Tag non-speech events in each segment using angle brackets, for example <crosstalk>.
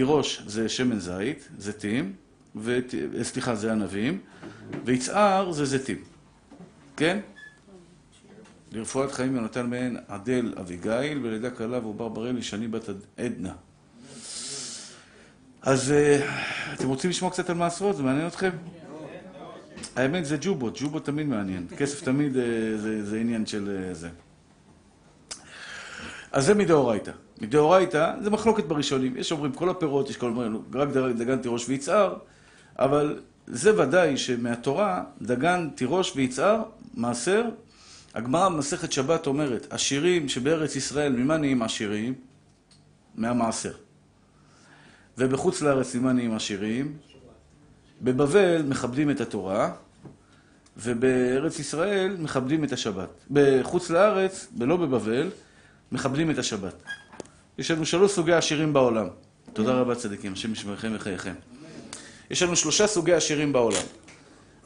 תירוש זה שמן זית, זיתים, ו... סליחה, זה ענבים, ויצהר זה זיתים. כן? לרפואת חיים יונתן בהן עדל אביגיל, ולידה כלה ועובר בראלי שני בת עדנה. אז אתם רוצים לשמוע קצת על מעשרות? זה מעניין אתכם? האמת זה ג'ובות, ג'ובות תמיד מעניין. כסף תמיד זה, זה עניין של זה. אז זה מדאורייתא. מדאורייתא זה מחלוקת בראשונים. יש אומרים כל הפירות, יש כל אומרים, רק דגן תירוש ויצהר, אבל זה ודאי שמהתורה, דגן תירוש ויצהר, מעשר, הגמרא במסכת שבת אומרת, עשירים שבארץ ישראל, ממה נהיים עשירים? מהמעשר. ובחוץ לארץ ממה נהיים עשירים? בבבל מכבדים את התורה, ובארץ ישראל מכבדים את השבת. בחוץ לארץ, ולא בבבל, מכבדים את השבת. יש לנו שלוש סוגי עשירים בעולם. תודה רבה צדיקים, השם ישמרכם וחייכם. יש לנו שלושה סוגי עשירים בעולם.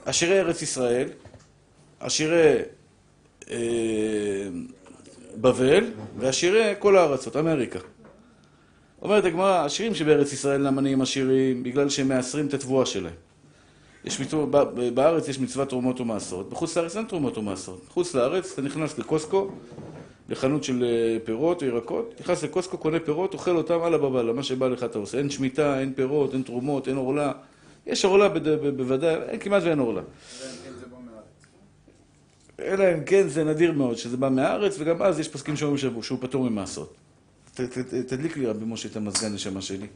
עשירי ארץ ישראל, עשירי אה, בבל, ועשירי כל הארצות, אמריקה. אומרת הגמרא, עשירים שבארץ ישראל למה נהיים עשירים? בגלל שהם מאסרים את התבואה שלהם. יש מצו... בארץ יש מצוות תרומות ומעשרות, בחוץ לארץ אין תרומות ומעשרות. בחוץ לארץ אתה נכנס לקוסקו, לחנות של אה, פירות או ירקות, נכנס לקוסקו, קונה פירות, אוכל אותם על הבבלה, מה שבא לך אתה עושה. אין שמיטה, אין פירות, אין תרומות, אין עורלה. יש עורלה בוודאי, אין כמעט ואין עורלה. אלא אם כן זה נדיר מאוד, שזה בא מהארץ, וגם אז יש פסקים שאומרים שהוא פטור ממעשות. תדליק לי רבי משה את המזגן נשמה שלי,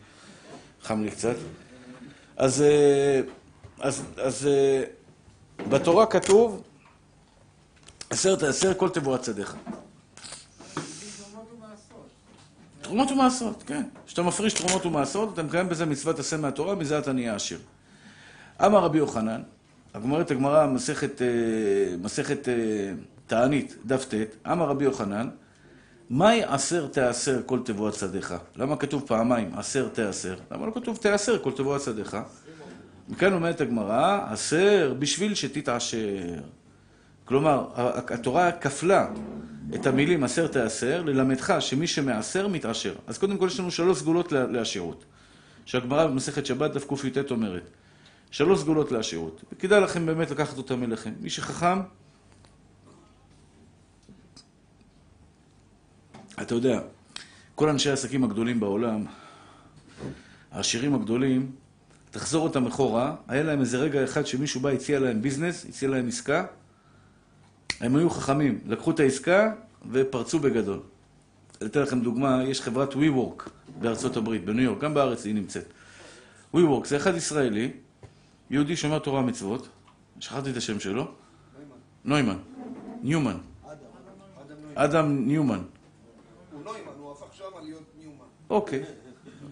חם לי קצת. אז, אה, אז, אז אה, בתורה כתוב, עשר כל תבואת שדיך. תרומות ומעשרות, כן. כשאתה מפריש תרומות ומעשרות, אתה מקיים בזה מצוות עשה מהתורה, מזה אתה נהיה עשיר. אמר רבי יוחנן, הגמרת הגמרא, מסכת, אה, מסכת תענית, דף ט, אמר רבי יוחנן, מהי עשר תעשר כל תבואת שדיך? למה כתוב פעמיים עשר תעשר? למה לא כתוב תעשר כל תבואת שדיך? מכאן אומרת הגמרא, עשר בשביל שתתעשר. כלומר, התורה כפלה את המילים עשר תעשר, ללמדך שמי שמעשר מתעשר. אז קודם כל יש לנו שלוש סגולות לעשירות. שהגמרא במסכת שבת דף קי"ט אומרת. שלוש סגולות לעשירות. וכדאי לכם באמת לקחת אותם אליכם. מי שחכם, אתה יודע, כל אנשי העסקים הגדולים בעולם, העשירים הגדולים, תחזור אותם אחורה, היה להם איזה רגע אחד שמישהו בא, הציע להם ביזנס, הציע להם עסקה, הם היו חכמים, לקחו את העסקה ופרצו בגדול. אני אתן לכם דוגמה, יש חברת WeWork בארצות הברית, בניו יורק, גם בארץ היא נמצאת. WeWork זה אחד ישראלי, יהודי שומר תורה ומצוות, שכחתי את השם שלו, נוימן, ניומן, אדם ניומן. אוקיי,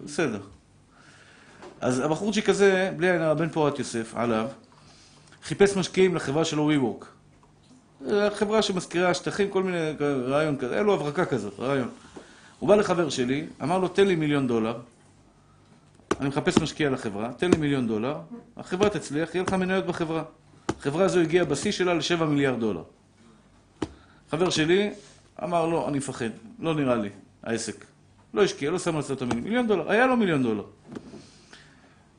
בסדר. אז הבחורצ'יק הזה, בלי עין הרע, בן פורת יוסף, עליו, חיפש משקיעים לחברה שלו WeWork. חברה שמזכירה שטחים, כל מיני רעיון כזה, היה לו הברקה כזאת, רעיון. הוא בא לחבר שלי, אמר לו, תן לי מיליון דולר, אני מחפש משקיע לחברה, תן לי מיליון דולר, החברה תצליח, יהיה לך מניות בחברה. החברה הזו הגיעה בשיא שלה לשבע מיליארד דולר. חבר שלי אמר, לא, אני מפחד, לא נראה לי, העסק. לא השקיע, לא שם על את המיליון. מיליון דולר, היה לו מיליון דולר.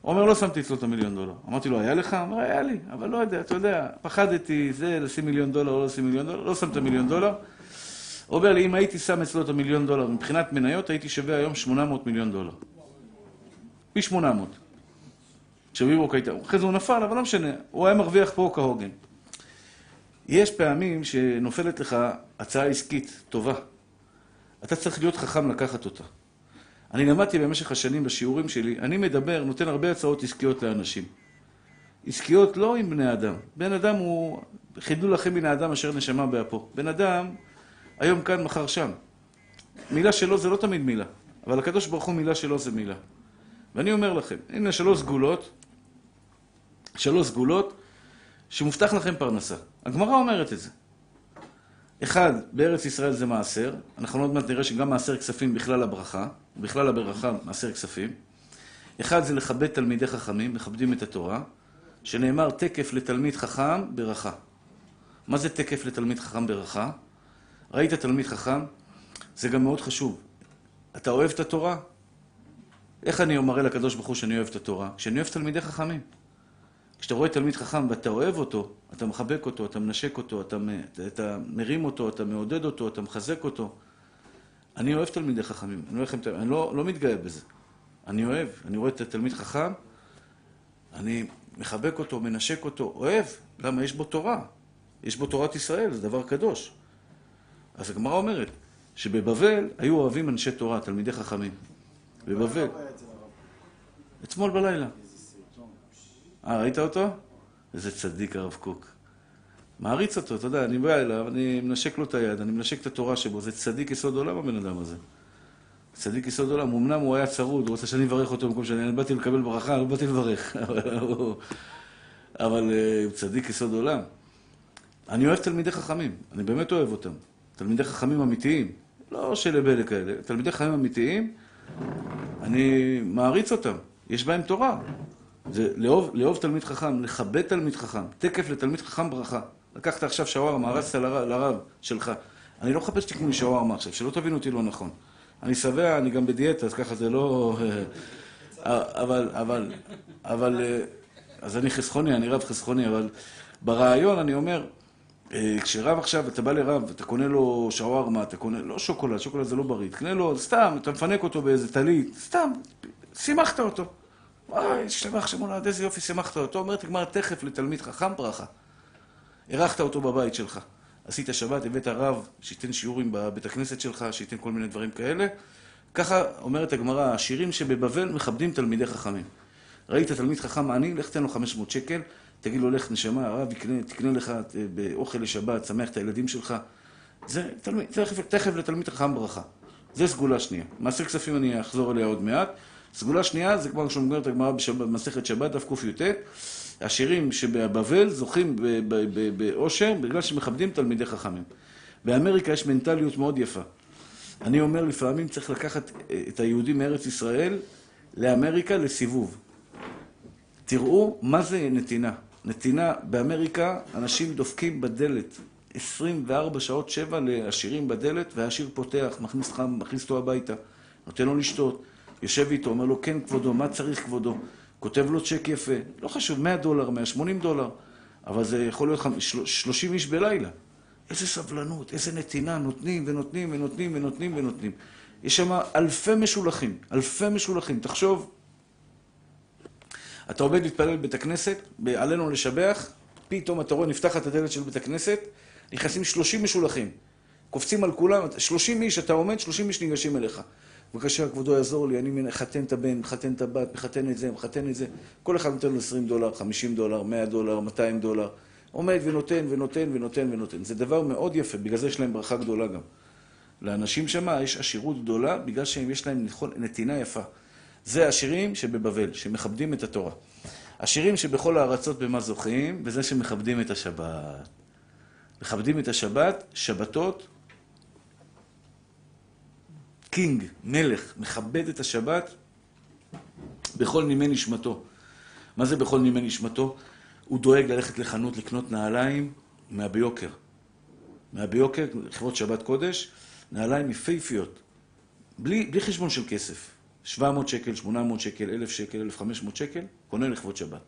אומר, לא שמתי אצלו את המיליון דולר. אמרתי לו, היה לך? הוא אומר, היה לי, אבל לא יודע, אתה יודע, פחדתי, זה, לשים מיליון דולר לא לשים מיליון דולר, לא שם את המיליון דולר. אומר לי, אם הייתי שם אצלו את המיליון דולר מבחינת מניות, הייתי שווה היום 800 מיליון דולר. פי 800. כשוויברוק הייתה, אחרי זה הוא נפל, אבל לא משנה, הוא היה מרוויח פה כהוגן. יש פעמים שנופלת לך הצעה עסקית טובה. אתה צריך להיות חכם לקחת אותה. אני למדתי במשך השנים בשיעורים שלי, אני מדבר, נותן הרבה הצעות עסקיות לאנשים. עסקיות לא עם בני אדם. בן אדם הוא, חידלו לכם מן האדם אשר נשמה באפו. בן אדם, היום כאן, מחר שם. מילה שלו זה לא תמיד מילה, אבל הקדוש ברוך הוא מילה שלו זה מילה. ואני אומר לכם, הנה שלוש סגולות, שלוש סגולות, שמובטח לכם פרנסה. הגמרא אומרת את זה. אחד, בארץ ישראל זה מעשר, אנחנו עוד מעט נראה שגם מעשר כספים בכלל הברכה, בכלל הברכה מעשר כספים. אחד זה לכבד תלמידי חכמים, מכבדים את התורה, שנאמר תקף לתלמיד חכם ברכה. מה זה תקף לתלמיד חכם ברכה? ראית תלמיד חכם? זה גם מאוד חשוב. אתה אוהב את התורה? איך אני מראה לקדוש ברוך הוא שאני אוהב את התורה? כשאני אוהב תלמידי חכמים. כשאתה רואה תלמיד חכם ואתה אוהב אותו, אתה מחבק אותו, אתה מנשק אותו, אתה, אתה מרים אותו, אתה מעודד אותו, אתה מחזק אותו. אני אוהב תלמידי חכמים, אני, אוהב, אני לא, לא מתגאה בזה. אני אוהב, אני רואה את התלמיד חכם, אני מחבק אותו, מנשק אותו, אוהב. למה? יש בו תורה. יש בו תורת ישראל, זה דבר קדוש. אז הגמרא אומרת שבבבל היו אוהבים אנשי תורה, תלמידי חכמים. בבבל. אתמול בלילה. אה, ראית אותו? איזה צדיק הרב קוק. מעריץ אותו, אתה יודע, אני בא אליו, אני מנשק לו את היד, אני מנשק את התורה שבו, זה צדיק יסוד עולם הבן אדם הזה. צדיק יסוד עולם, אמנם הוא היה צרוד, הוא רוצה שאני אברך אותו במקום שאני באתי לקבל ברכה, לא באתי לברך. <laughs> אבל אה, הוא צדיק יסוד עולם. אני אוהב תלמידי חכמים, אני באמת אוהב אותם. תלמידי חכמים אמיתיים, לא של אלה כאלה, תלמידי חכמים אמיתיים, אני מעריץ אותם, יש בהם תורה. זה לאהוב תלמיד חכם, לכבד תלמיד חכם, תקף לתלמיד חכם ברכה. לקחת עכשיו שווארמה, הרסת לרב, שלך. אני לא מחפש שתקנו לי שווארמה עכשיו, שלא תבינו אותי לא נכון. אני שבע, אני גם בדיאטה, אז ככה זה לא... אבל, אבל, אבל, אז אני חסכוני, אני רב חסכוני, אבל ברעיון אני אומר, אה, כשרב עכשיו, אתה בא לרב, אתה קונה לו שווארמה, אתה קונה, לא שוקולד, שוקולד זה לא בריא, תקנה לו, סתם, אתה מפנק אותו באיזה טלית, סתם, שימחת אותו. וואי, השתבח שמולד, איזה יופי, שימחת אותו. אומרת הגמרא, תכף לתלמיד חכם ברכה. אירחת אותו בבית שלך. עשית שבת, הבאת רב, שייתן שיעורים בבית הכנסת שלך, שייתן כל מיני דברים כאלה. ככה אומרת הגמרא, השירים שבבבל מכבדים תלמידי חכמים. ראית תלמיד חכם עני, לך תן לו 500 שקל, תגיד לו, לך נשמה, הרב יקנה, תקנה לך אה, באוכל לשבת, שמח את הילדים שלך. זה תלמיד, תכף, תכף לתלמיד חכם ברכה. זה סגולה שנייה. מעשר כספים אני אחזור אליה עוד מעט. סגולה שנייה זה כבר כשאומרת הגמרא במסכת שבת, דף קי"ט, השירים שבבבל זוכים באושר בגלל שמכבדים תלמידי חכמים. באמריקה יש מנטליות מאוד יפה. אני אומר לפעמים צריך לקחת את היהודים מארץ ישראל לאמריקה לסיבוב. תראו מה זה נתינה. נתינה באמריקה, אנשים דופקים בדלת 24 שעות שבע לעשירים בדלת, והעשיר פותח, מכניס מכניס אותו הביתה, נותן לו לשתות. יושב איתו, אומר לו, כן כבודו, מה צריך כבודו? כותב לו צ'ק יפה, לא חשוב, 100 דולר, 180 דולר, אבל זה יכול להיות 30 איש בלילה. איזה סבלנות, איזה נתינה, נותנים ונותנים ונותנים ונותנים ונותנים. יש שם אלפי משולחים, אלפי משולחים. תחשוב, אתה עובד להתפלל בבית הכנסת, עלינו לשבח, פתאום אתה רואה, נפתחת הדלת של בית הכנסת, נכנסים 30 משולחים. קופצים על כולם, 30 איש, אתה עומד, 30 איש ניגשים אליך. בבקשה, כבודו יעזור לי, אני מחתן את הבן, מחתן את הבת, מחתן את זה, מחתן את זה. כל אחד נותן לו 20 דולר, 50 דולר, 100 דולר, 200 דולר. עומד ונותן ונותן ונותן ונותן. זה דבר מאוד יפה, בגלל זה יש להם ברכה גדולה גם. לאנשים שם יש עשירות גדולה, בגלל שיש להם נתינה יפה. זה השירים שבבבל, שמכבדים את התורה. השירים שבכל הארצות במה זוכים, וזה שמכבדים את השבת. מכבדים את השבת, שבתות, קינג, מלך, מכבד את השבת בכל נימי נשמתו. מה זה בכל נימי נשמתו? הוא דואג ללכת לחנות לקנות נעליים מהביוקר. מהביוקר, לכבוד שבת קודש, נעליים יפהפיות, בלי, בלי חשבון של כסף. 700 שקל, 800 שקל, 1,000 שקל, 1,500 שקל, קונה לכבוד שבת.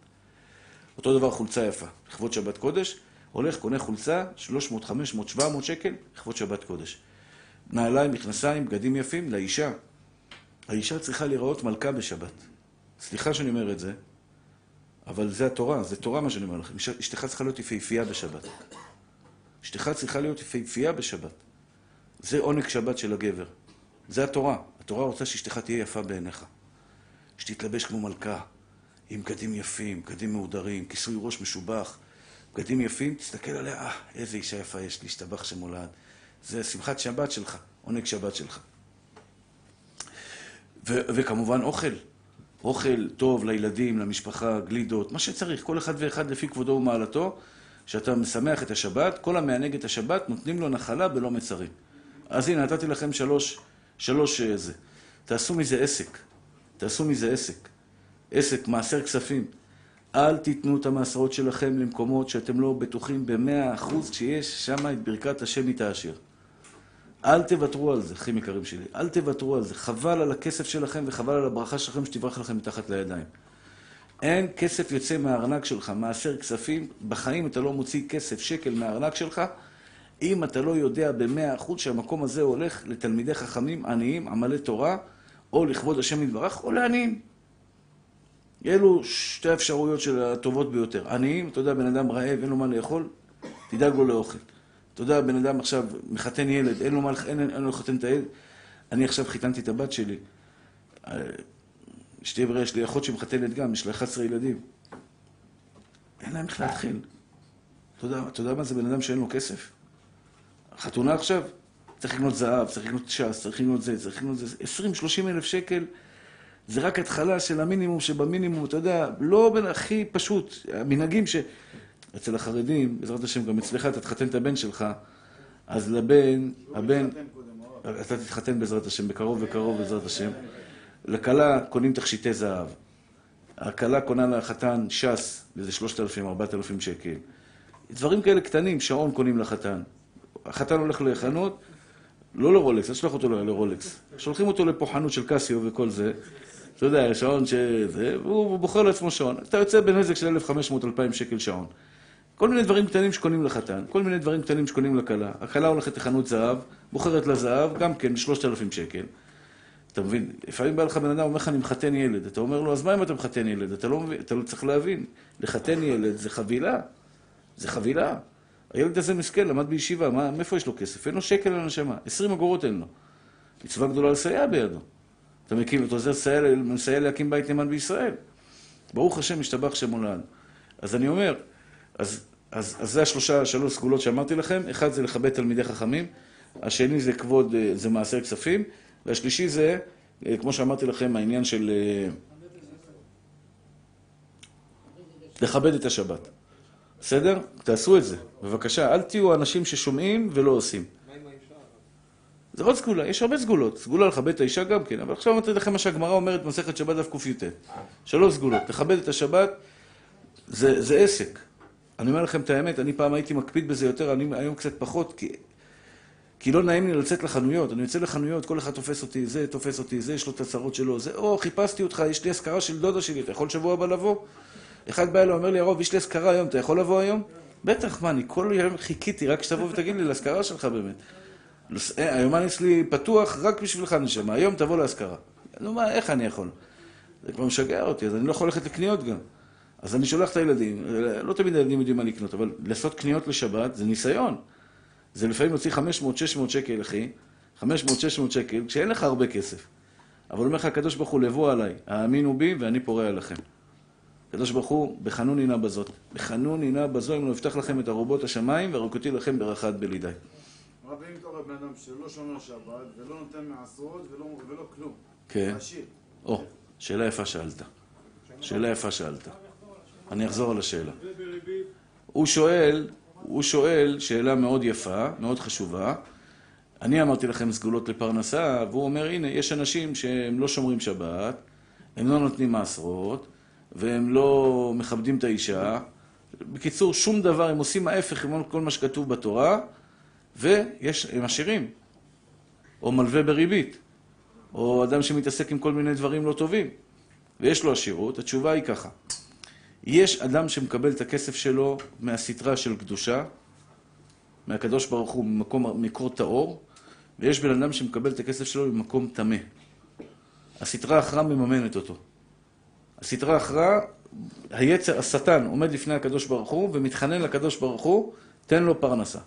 אותו דבר חולצה יפה, לכבוד שבת קודש, הולך, קונה חולצה, 300, 500, 700 שקל, לכבוד שבת קודש. נעליים, מכנסיים, בגדים יפים לאישה. האישה צריכה להיראות מלכה בשבת. סליחה שאני אומר את זה, אבל זה התורה, זה תורה מה שאני אומר לכם. אשתך צריכה להיות יפהפייה בשבת. אשתך צריכה להיות יפהפייה בשבת. זה עונג שבת של הגבר. זה התורה. התורה רוצה שאשתך תהיה יפה בעיניך. שתתלבש כמו מלכה, עם בגדים יפים, בגדים מהודרים, כיסוי ראש משובח, בגדים יפים, תסתכל עליה, אה, איזה אישה יפה יש לי, השתבח שמולד. זה שמחת שבת שלך, עונג שבת שלך. ו- וכמובן אוכל. אוכל טוב לילדים, למשפחה, גלידות, מה שצריך, כל אחד ואחד לפי כבודו ומעלתו, שאתה משמח את השבת, כל המענג את השבת, נותנים לו נחלה בלא מצרים. אז הנה, נתתי לכם שלוש, שלוש אה, זה. תעשו מזה עסק. תעשו מזה עסק. עסק, מעשר כספים. אל תיתנו את המעשרות שלכם למקומות שאתם לא בטוחים במאה אחוז, כשיש שם את ברכת השם מתעשיר. אל תוותרו על זה, אחים יקרים שלי. אל תוותרו על זה. חבל על הכסף שלכם וחבל על הברכה שלכם שתברח לכם מתחת לידיים. אין כסף יוצא מהארנק שלך, מעשר כספים, בחיים אתה לא מוציא כסף, שקל מהארנק שלך, אם אתה לא יודע במאה אחוז שהמקום הזה הולך לתלמידי חכמים עניים, עמלי תורה, או לכבוד השם יתברך, או לעניים. אלו שתי האפשרויות של הטובות ביותר. עניים, אתה יודע, בן אדם רעב, אין לו מה לאכול, תדאג לו לאוכל. אתה יודע, בן אדם עכשיו מחתן ילד, אין לו מה, אין, אין לו לחתן את הילד. אני עכשיו חיתנתי את הבת שלי. אשתי בריה, יש לי אחות שמחתנת גם, יש לה 11 ילדים. אין להם איך להתחיל. אתה יודע, אתה יודע מה זה בן אדם שאין לו כסף? חתונה עכשיו, צריך לקנות זהב, צריך לקנות ש"ס, צריך לקנות זה, צריך לקנות זה. 20-30 אלף שקל, זה רק התחלה של המינימום שבמינימום, אתה יודע, לא בין הכי פשוט. המנהגים ש... אצל החרדים, בעזרת השם, גם אצלך, אתה תחתן את הבן שלך, אז לבן, הבן... אתה תתחתן בעזרת השם, בקרוב וקרוב בעזרת השם. לכלה קונים תכשיטי זהב. הכלה קונה לחתן ש"ס באיזה 3,000, 4,000 שקל. דברים כאלה קטנים, שעון קונים לחתן. החתן הולך לחנות, לא לרולקס, אל תשלח אותו לרולקס. שולחים אותו לפה חנות של קסיו וכל זה. אתה יודע, שעון שזה, והוא בוחר לעצמו שעון. אתה יוצא בנזק של 1,500-2,000 שקל שעון. כל מיני דברים קטנים שקונים לחתן, כל מיני דברים קטנים שקונים לכלה. הכלה הולכת לחנות זהב, בוחרת לזהב, גם כן ב-3,000 שקל. אתה מבין? לפעמים בא לך בן אדם, אומר לך, אני מחתן ילד. אתה אומר לו, אז מה אם אתה מחתן ילד? אתה לא, מבין, אתה לא צריך להבין. לחתן ילד זה חבילה. זה חבילה. הילד הזה מסכן, למד בישיבה, מה, מאיפה יש לו כסף? אין לו שקל לנשמה. 20 אגורות אין לו. מצווה גדולה לסייע בידו. אתה מקים, אתה עוזר לסייע, מסייע להקים בית נאמן בישראל. ברוך השם, משתבח שם עולד. אז אני אומר, אז, אז, אז זה השלושה, שלוש סגולות שאמרתי לכם. אחד זה לכבד תלמידי חכמים, השני זה כבוד, זה מעשר כספים, והשלישי זה, כמו שאמרתי לכם, העניין של לכבד את השבת. בסדר? תעשו את זה, בבקשה. אל תהיו אנשים ששומעים ולא עושים. זה עוד סגולה, יש הרבה סגולות. סגולה לכבד את האישה גם כן, אבל עכשיו אמרתי לכם מה שהגמרא אומרת במסכת שבת דף קי"ט. שלוש סגולות. לכבד את השבת זה, זה עסק. אני אומר לכם את האמת, אני פעם הייתי מקפיד בזה יותר, אני היום קצת פחות, כי, כי לא נעים לי לצאת לחנויות. אני יוצא לחנויות, כל אחד תופס אותי, זה תופס אותי, זה יש לו את הצרות שלו, זה, או, חיפשתי אותך, יש לי אזכרה של דודה שלי, אתה יכול שבוע הבא לבוא? אחד בא אליי, אומר לי, הרוב, יש לי אזכרה היום, אתה יכול לבוא היום? בטח, מה, אני כל יום חיכיתי, רק שתבוא ותגיד לי לאזכרה שלך באמת. היומן אצלי פתוח רק בשבילך נשמה, היום תבוא לאזכרה. נו מה, איך אני יכול? זה כבר משגע אותי, אז אני לא יכול ללכת לקניות גם. אז אני שולח את הילדים, לא תמיד הילדים יודעים מה לקנות, אבל לעשות קניות לשבת זה ניסיון. זה לפעמים להוציא 500-600 שקל, אחי, 500-600 שקל, כשאין לך הרבה כסף. אבל אומר לך הקדוש ברוך הוא, לבוא עליי, האמינו בי ואני פורע עליכם. הקדוש ברוך הוא, בחנון הנה בזאת. בחנון הנה בזו, אם לא יפתח לכם את ארובות השמיים, והרקותי לכם ברחת בלידי. רב, אם אתה רואה בן אדם שלא שומר שבת, ולא נותן מעשרות, ולא, ולא כלום. כן. עשיר. או, שאלה יפה שאלת. שאלה יפה שאלת. אני אחזור על השאלה. הוא שואל, הוא שואל שאלה מאוד יפה, מאוד חשובה. אני אמרתי לכם סגולות לפרנסה, והוא אומר, הנה, יש אנשים שהם לא שומרים שבת, הם לא נותנים מעשרות, והם לא מכבדים את האישה. בקיצור, שום דבר, הם עושים ההפך עם כל מה שכתוב בתורה, ויש, הם עשירים, או מלווה בריבית, או אדם שמתעסק עם כל מיני דברים לא טובים, ויש לו עשירות, התשובה היא ככה. יש אדם שמקבל את הכסף שלו מהסטרה של קדושה, מהקדוש ברוך הוא, ממקום, מקור טהור, ויש בן אדם שמקבל את הכסף שלו ממקום טמא. הסטרה אחרא מממנת אותו. הסטרה אחרא, היצר, השטן, עומד לפני הקדוש ברוך הוא ומתחנן לקדוש ברוך הוא, תן לו פרנסה.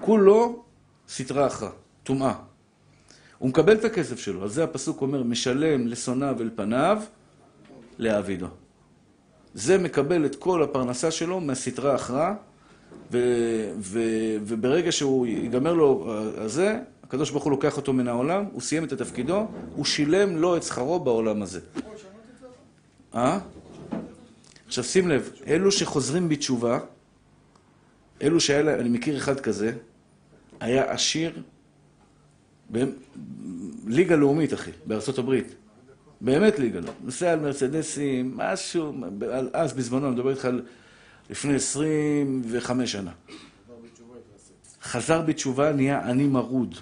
כולו סטרה אחרא, טומאה. הוא מקבל את הכסף שלו, על זה הפסוק אומר, משלם לשונאיו אל פניו, להעבידו. זה מקבל את כל הפרנסה שלו מהסטרה אחרא, וברגע שהוא ייגמר לו הזה, הקדוש ברוך הוא לוקח אותו מן העולם, הוא סיים את התפקידו, הוא שילם לו את שכרו בעולם הזה. אה? עכשיו שים לב, אלו שחוזרים בתשובה, אלו שהיה להם, אני מכיר אחד כזה, היה עשיר, ליגה לאומית, אחי, בארצות הברית. באמת ליגה לאומית. נוסע על מרצדסים, משהו, אז בזמנו, אני מדבר איתך על לפני 25 שנה. חזר בתשובה, נהיה עני מרוד.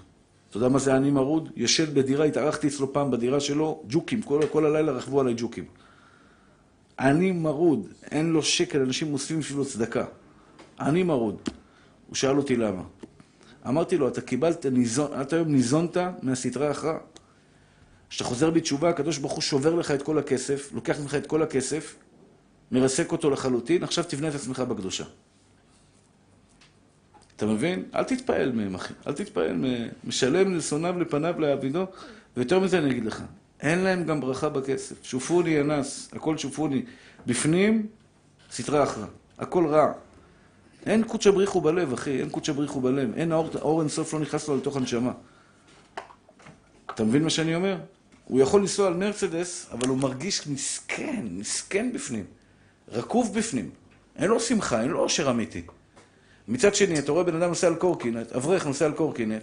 אתה יודע מה זה עני מרוד? ישן בדירה, התארחתי אצלו פעם בדירה שלו, ג'וקים, כל, כל הלילה רכבו עליי ג'וקים. עני מרוד, אין לו שקל, אנשים מוספים בשבילו צדקה. עני מרוד. הוא שאל אותי למה. אמרתי לו, אתה קיבלת, ניזון, אתה היום ניזונת מהסטרה האחראה. כשאתה חוזר בתשובה, הקדוש ברוך הוא שובר לך את כל הכסף, לוקח ממך את כל הכסף, מרסק אותו לחלוטין, עכשיו תבנה את עצמך בקדושה. אתה מבין? אל תתפעל מהם, אחי. אל תתפעל מהם. משלם לשונאיו לפניו לעבידו, ויותר מזה אני אגיד לך, אין להם גם ברכה בכסף. שופוני ינס, הכל שופוני. בפנים, סטרה אחרא. הכל רע. אין קודשא בריחו בלב, אחי, אין קודשא בריחו בלב. אין האור, האור אינסוף לא נכנס לו לתוך הנשמה. אתה מבין מה שאני אומר? הוא יכול לנסוע על מרצדס, אבל הוא מרגיש מסכן, מסכן בפנים. רקוב בפנים. אין לו שמחה, אין לו עושר אמיתי. מצד שני, אתה רואה בן אדם נוסע על קורקינט, אברך נוסע על קורקינט,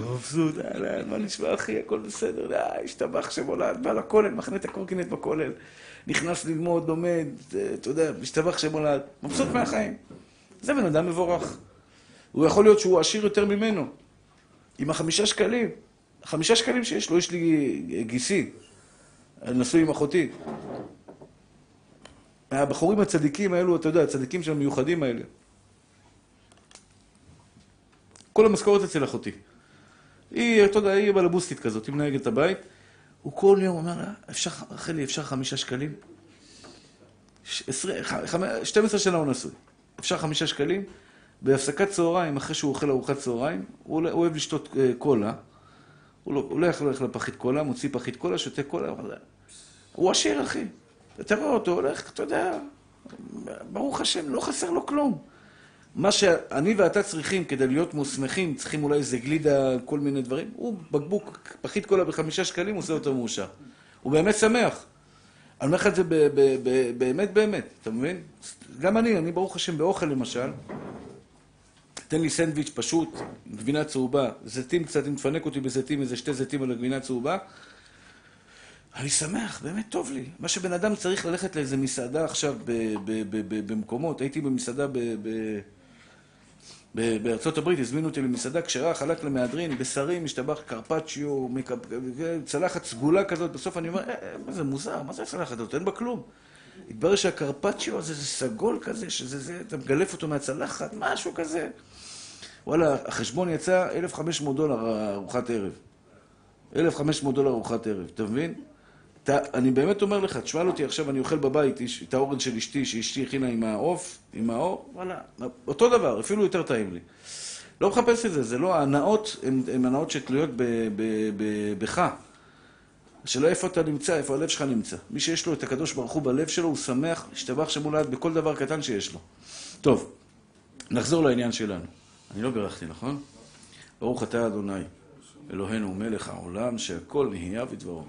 מבסוט, אהלן, מה נשמע אחי, הכל בסדר, די, השתבח שמולד, בא לכולל, מחנה את הקורקינט בכולל, נכנס ללמוד, לומד, אתה יודע, השתבח שמולד, מבסוט מהחיים. זה בן אדם מבורך. הוא יכול להיות שהוא עשיר יותר ממנו. עם החמישה שקלים, החמישה שקלים שיש לו, יש לי גיסי, נשוי עם אחותי. הבחורים הצדיקים האלו, אתה יודע, הצדיקים של המיוחדים האלה. כל המשכורת אצל אחותי. היא, אתה יודע, היא בלבוסטית כזאת, היא מנהגת את הבית. הוא כל יום אומר לה, אפשר, רחלי, אפשר חמישה שקלים? 12 שנה הוא נשוי. אפשר חמישה שקלים? בהפסקת צהריים, אחרי שהוא אוכל ארוחת צהריים, הוא אוהב לשתות אה, קולה. הוא לא הולך, הולך לפחית קולה, מוציא פחית קולה, שותה קולה. הוא עשיר, אחי. אתה רואה אותו, הולך, אתה יודע, ברוך השם, לא חסר לו כלום. מה שאני ואתה צריכים כדי להיות מוסמכים, צריכים אולי איזה גלידה, כל מיני דברים, הוא בקבוק, פחית קולה בחמישה שקלים, הוא עושה אותו מאושר. הוא באמת שמח. אני אומר לך את זה באמת באמת, אתה מבין? גם אני, אני ברוך השם באוכל למשל, תן לי סנדוויץ' פשוט, גבינה צהובה, זיתים קצת, אם תפנק אותי בזיתים, איזה שתי זיתים על הגבינה צהובה, אני שמח, באמת טוב לי. מה שבן אדם צריך ללכת לאיזה מסעדה עכשיו במקומות, הייתי במסעדה בארצות הברית, הזמינו אותי למסעדה כשרה, חלק למהדרין, בשרים, משתבח קרפצ'יו, צלחת סגולה כזאת, בסוף אני אומר, אה, אה, מה זה מוזר, מה זה הצלחת הזאת? אין בה כלום. התברר שהקרפצ'יו הזה זה סגול כזה, שזה זה, אתה מגלף אותו מהצלחת, משהו כזה. וואלה, החשבון יצא 1,500 דולר ארוחת ערב. 1,500 דולר ארוחת ערב, אתה מבין? אתה, אני באמת אומר לך, תשמע אותי עכשיו, אני אוכל בבית את האורן של אשתי, שאשתי הכינה עם העוף, עם האור, וואלה, אותו דבר, אפילו יותר טעים לי. לא מחפש את זה, זה לא, ההנאות הן הנאות שתלויות ב, ב, ב, בך. השאלה איפה אתה נמצא, איפה הלב שלך נמצא. מי שיש לו את הקדוש ברוך הוא בלב שלו, הוא שמח, השתבח שמולד בכל דבר קטן שיש לו. טוב, נחזור לעניין שלנו. אני לא בירכתי, נכון? ברוך אתה אדוני, אלוהינו מלך העולם, שהכל נהיה בדברו.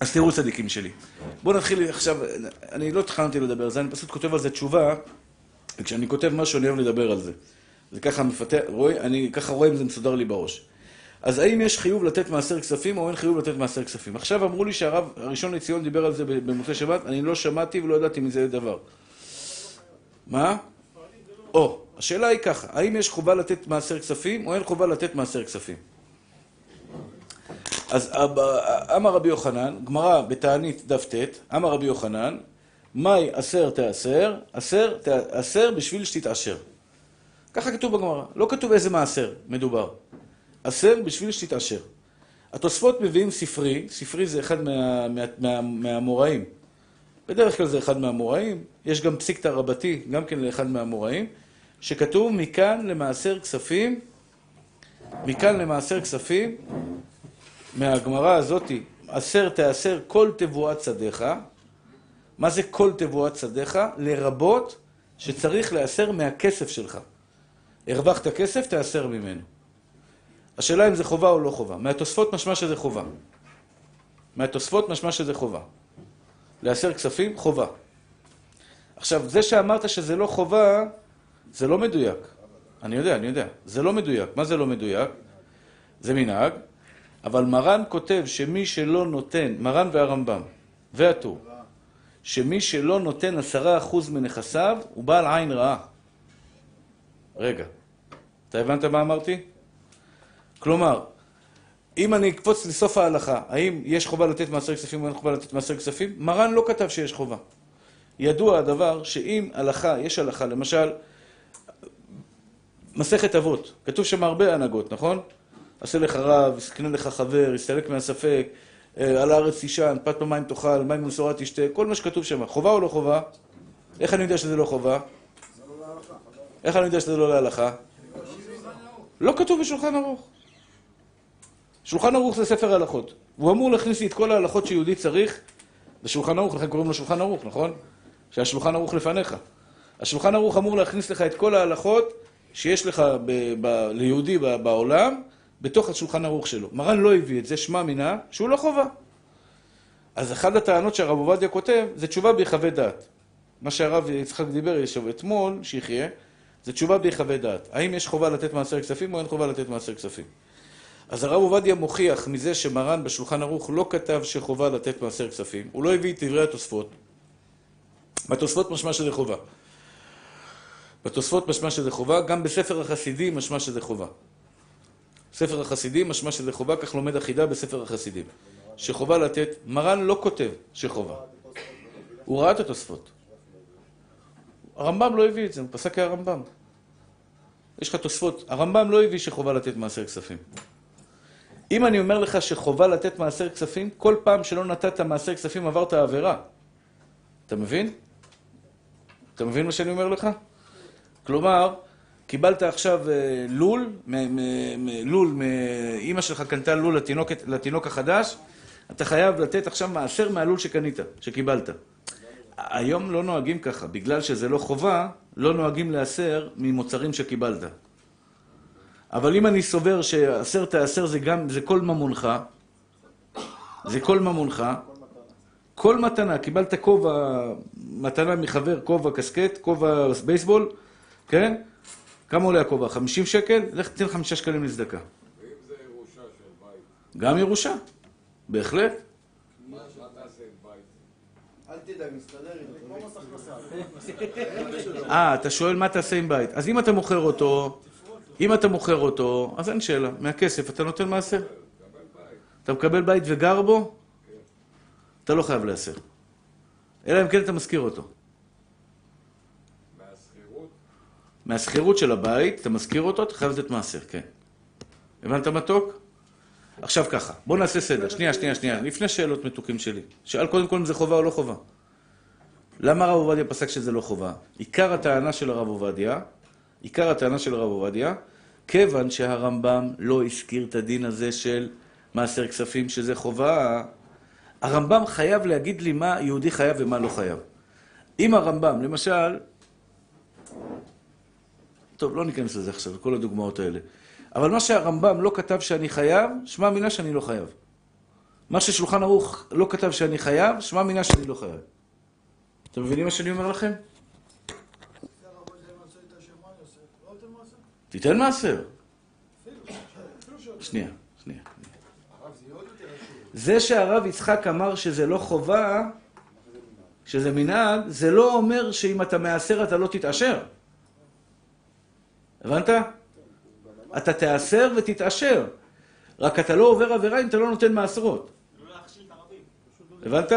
אז תראו צדיקים שלי. בואו נתחיל עכשיו, אני לא תכננתי לדבר על זה, אני פשוט כותב על זה תשובה, וכשאני כותב משהו אני אוהב לדבר על זה. זה ככה מפתח, רואה, אני ככה רואה אם זה מסודר לי בראש. אז האם יש חיוב לתת מעשר כספים או אין חיוב לתת מעשר כספים? עכשיו אמרו לי שהרב הראשון לציון דיבר על זה במוצאי שבת, אני לא שמעתי ולא ידעתי מזה דבר. מה? או, השאלה היא ככה, האם יש חובה לתת מעשר כספים או אין חובה לתת מעשר כספים? אז אמר רבי יוחנן, גמרא בתענית דף ט, אמר רבי יוחנן, מאי אסר תאסר, אסר תאסר בשביל שתתעשר. ככה כתוב בגמרא, לא כתוב איזה מעשר מדובר. אסר בשביל שתתעשר. התוספות מביאים ספרי, ספרי זה אחד מה, מה, מה, מהמוראים. בדרך כלל זה אחד מהמוראים, יש גם פסיקתא רבתי, גם כן לאחד מהמוראים, שכתוב מכאן למעשר כספים, מכאן למעשר כספים, מהגמרא הזאתי, אסר תאסר כל תבואת שדיך. מה זה כל תבואת שדיך? לרבות שצריך להסר מהכסף שלך. הרווחת כסף, תאסר ממנו. השאלה אם זה חובה או לא חובה. מהתוספות משמע שזה חובה. מהתוספות משמע שזה חובה. להסר כספים, חובה. עכשיו, זה שאמרת שזה לא חובה, זה לא מדויק. אני יודע, אני יודע. זה לא מדויק. מה זה לא מדויק? זה מנהג. אבל מרן כותב שמי שלא נותן, מרן והרמב"ם והטור, שמי שלא נותן עשרה אחוז מנכסיו הוא בעל עין רעה. רגע. אתה הבנת מה אמרתי? כלומר, אם אני אקפוץ לסוף ההלכה, האם יש חובה לתת מעשר כספים או אין חובה לתת מעשר כספים? מרן לא כתב שיש חובה. ידוע הדבר שאם הלכה, יש הלכה, למשל, מסכת אבות, כתוב שם הרבה הנהגות, נכון? עשה לך רב, יסקנה לך חבר, יסתלק מהספק, אה, על הארץ תישן, פת במים תאכל, מים במשורה תשתה, כל מה שכתוב שם. חובה או לא חובה? איך אני יודע שזה לא חובה? איך אני יודע שזה לא להלכה? לא כתוב בשולחן ערוך. שולחן ערוך זה ספר הלכות. והוא אמור להכניס לי את כל ההלכות שיהודי צריך בשולחן ערוך, לכן קוראים לו שולחן ערוך, נכון? שהשולחן ערוך לפניך. השולחן ערוך אמור להכניס לך את כל ההלכות שיש לך ב- ב- ליהודי ב- בעולם, בתוך השולחן ערוך שלו. מרן לא הביא את זה, שמע מינה, שהוא לא חובה. אז אחת הטענות שהרב עובדיה כותב, זה תשובה בהיחווה דעת. מה שהרב יצחק דיבר אתמול, שיחיה, זה תשובה בהיחווה דעת. האם יש חובה לתת מעשר כספים או אין חובה לתת מעשר כספים? אז הרב עובדיה מוכיח מזה שמרן בשולחן ערוך לא כתב שחובה לתת מעשר כספים, הוא לא הביא את דברי התוספות. בתוספות משמע שזה חובה. בתוספות משמע שזה חובה, גם בספר החסידים משמע שזה חובה. ספר החסידים משמע שזה חובה, כך לומד החידה בספר החסידים. שחובה לתת, מרן לא כותב שחובה. הוא ראה את התוספות. הרמב"ם לא הביא את זה, הוא פסק כהרמב"ם. יש לך תוספות, הרמב"ם לא הביא שחובה לתת מעשר כספים. אם אני אומר לך שחובה לתת מעשר כספים, כל פעם שלא נתת מעשר כספים עברת עבירה. אתה מבין? אתה מבין מה שאני אומר לך? כלומר, קיבלת עכשיו אה, לול, לול, אימא שלך קנתה לול לתינוק, לתינוק החדש, אתה חייב לתת עכשיו מעשר מהלול שקנית, שקיבלת. היום לא נוהגים ככה, בגלל שזה לא חובה, לא נוהגים להסר ממוצרים שקיבלת. אבל אם אני סובר שעשר תעשר זה גם, זה כל ממונך, זה כל ממונך, כל מתנה, קיבלת כובע, מתנה מחבר, כובע קסקט, כובע בייסבול, כן? כמה עולה הכובע? 50 שקל? לך תן חמישה שקלים לצדקה. ואם זה ירושה של בית, גם ירושה, בהחלט. מה תעשה עם בית? אל תדאג, מסתדר איתו. אה, אתה שואל מה תעשה עם בית. אז אם אתה מוכר אותו, אם אתה מוכר אותו, אז אין שאלה. מהכסף אתה נותן מעשר. אתה מקבל בית וגר בו, אתה לא חייב להסר. אלא אם כן אתה משכיר אותו. מהשכירות? מהשכירות של הבית, אתה משכיר אותו, אתה חייב לתת מעשר, כן. הבנת מתוק? עכשיו ככה, בוא נעשה סדר. שנייה, שנייה, שנייה. לפני שאלות מתוקים שלי. שאל קודם כל אם זה חובה או לא חובה. למה הרב עובדיה פסק שזה לא חובה? עיקר הטענה של הרב עובדיה, עיקר הטענה של הרב עובדיה, כיוון שהרמב"ם לא הזכיר את הדין הזה של מעשר כספים, שזה חובה, הרמב"ם חייב להגיד לי מה יהודי חייב ומה לא חייב. אם הרמב"ם, למשל, טוב, לא ניכנס לזה עכשיו, כל הדוגמאות האלה. אבל מה שהרמב"ם לא כתב שאני חייב, שמע מינה שאני לא חייב. מה ששולחן ערוך לא כתב שאני חייב, שמע מינה שאני לא חייב. אתם מבינים מה שאני אומר לכם? תיתן מעשר. שנייה, שנייה. זה שהרב יצחק אמר שזה לא חובה, שזה מנהג, זה לא אומר שאם אתה מעשר אתה לא תתעשר. הבנת? אתה תיאסר ותתעשר. רק אתה לא עובר עבירה אם אתה לא נותן מעשרות. הבנת?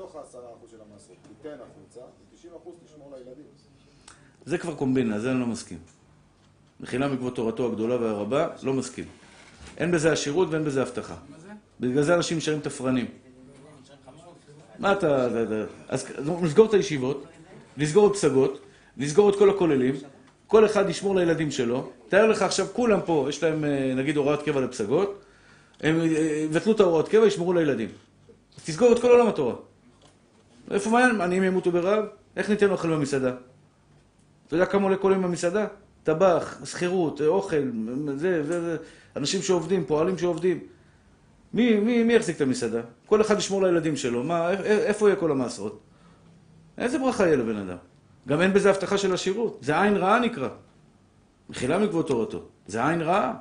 מתוך העשרה אחוז של המעשרות, תיתן החוצה, ותשעים אחוז תשמור לילדים. זה כבר קומבינה, זה אני לא מסכים. מחילה מכבוד תורתו הגדולה והרבה, לא מסכים. אין בזה עשירות ואין בזה הבטחה. בגלל זה אנשים נשארים תפרנים. מה אתה... אז נסגור את הישיבות, נסגור את פסגות, נסגור את כל הכוללים, כל אחד ישמור לילדים שלו. תאר לך עכשיו, כולם פה, יש להם אה, נגיד הוראת קבע לפסגות, הם אה, יבטלו את ההוראות קבע, ישמרו לילדים. אז תסגור את כל עולם התורה. איפה מעניין? עניים ימותו ברעב? איך ניתן אוכל במסעדה? אתה יודע כמה עולה כל יום במסעדה? טבח, שכירות, אוכל, זה, זה, זה, אנשים שעובדים, פועלים שעובדים. מי, מי, מי יחזיק את המסעדה? כל אחד ישמור לילדים שלו. מה, איפה יהיה כל המעשרות? איזה ברכה יהיה לבן אדם? גם אין בזה הבטחה של השירות. זה עין רעה נקרא. מחילה מכבוד תורתו. זה עין רעה.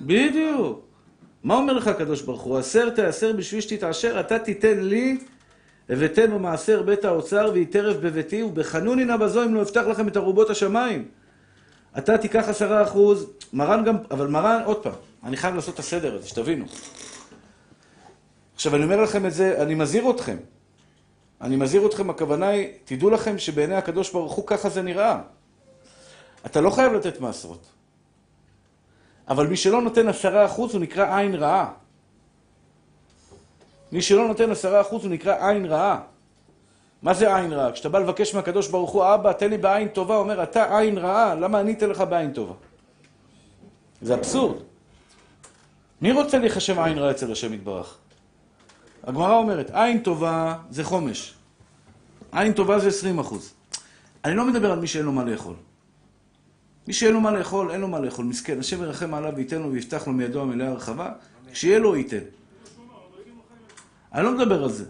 בדיוק. מה אומר לך הקדוש ברוך הוא? עשר תעשר בשביל שתתעשר, אתה תיתן לי הבאתנו מעשר בית האוצר והיא טרף בביתי, ובחנוני נא בזו אם לא אפתח לכם את ארובות השמיים. אתה תיקח עשרה אחוז, מרן גם, אבל מרן, עוד פעם, אני חייב לעשות את הסדר הזה, שתבינו. עכשיו, אני אומר לכם את זה, אני מזהיר אתכם. אני מזהיר אתכם, הכוונה היא, תדעו לכם שבעיני הקדוש ברוך הוא ככה זה נראה. אתה לא חייב לתת מעשרות. אבל מי שלא נותן עשרה אחוז הוא נקרא עין רעה. מי שלא נותן עשרה אחוז הוא נקרא עין רעה. מה זה עין רעה? כשאתה בא לבקש מהקדוש ברוך הוא, אבא, תן לי בעין טובה, הוא אומר, אתה עין רעה, למה אני אתן לך בעין טובה? זה אבסורד. מי רוצה להיחשב עין רעה אצל השם יתברך? הגמרא אומרת, עין טובה זה חומש. עין טובה זה 20 אחוז. אני לא מדבר על מי שאין לו מה לאכול. מי שאין לו מה לאכול, אין לו מה לאכול. מסכן, השם ירחם עליו וייתן לו ויפתח לו מידו המלאה הרחבה, כשיהיה לו ייתן. אני לא מדבר על זה.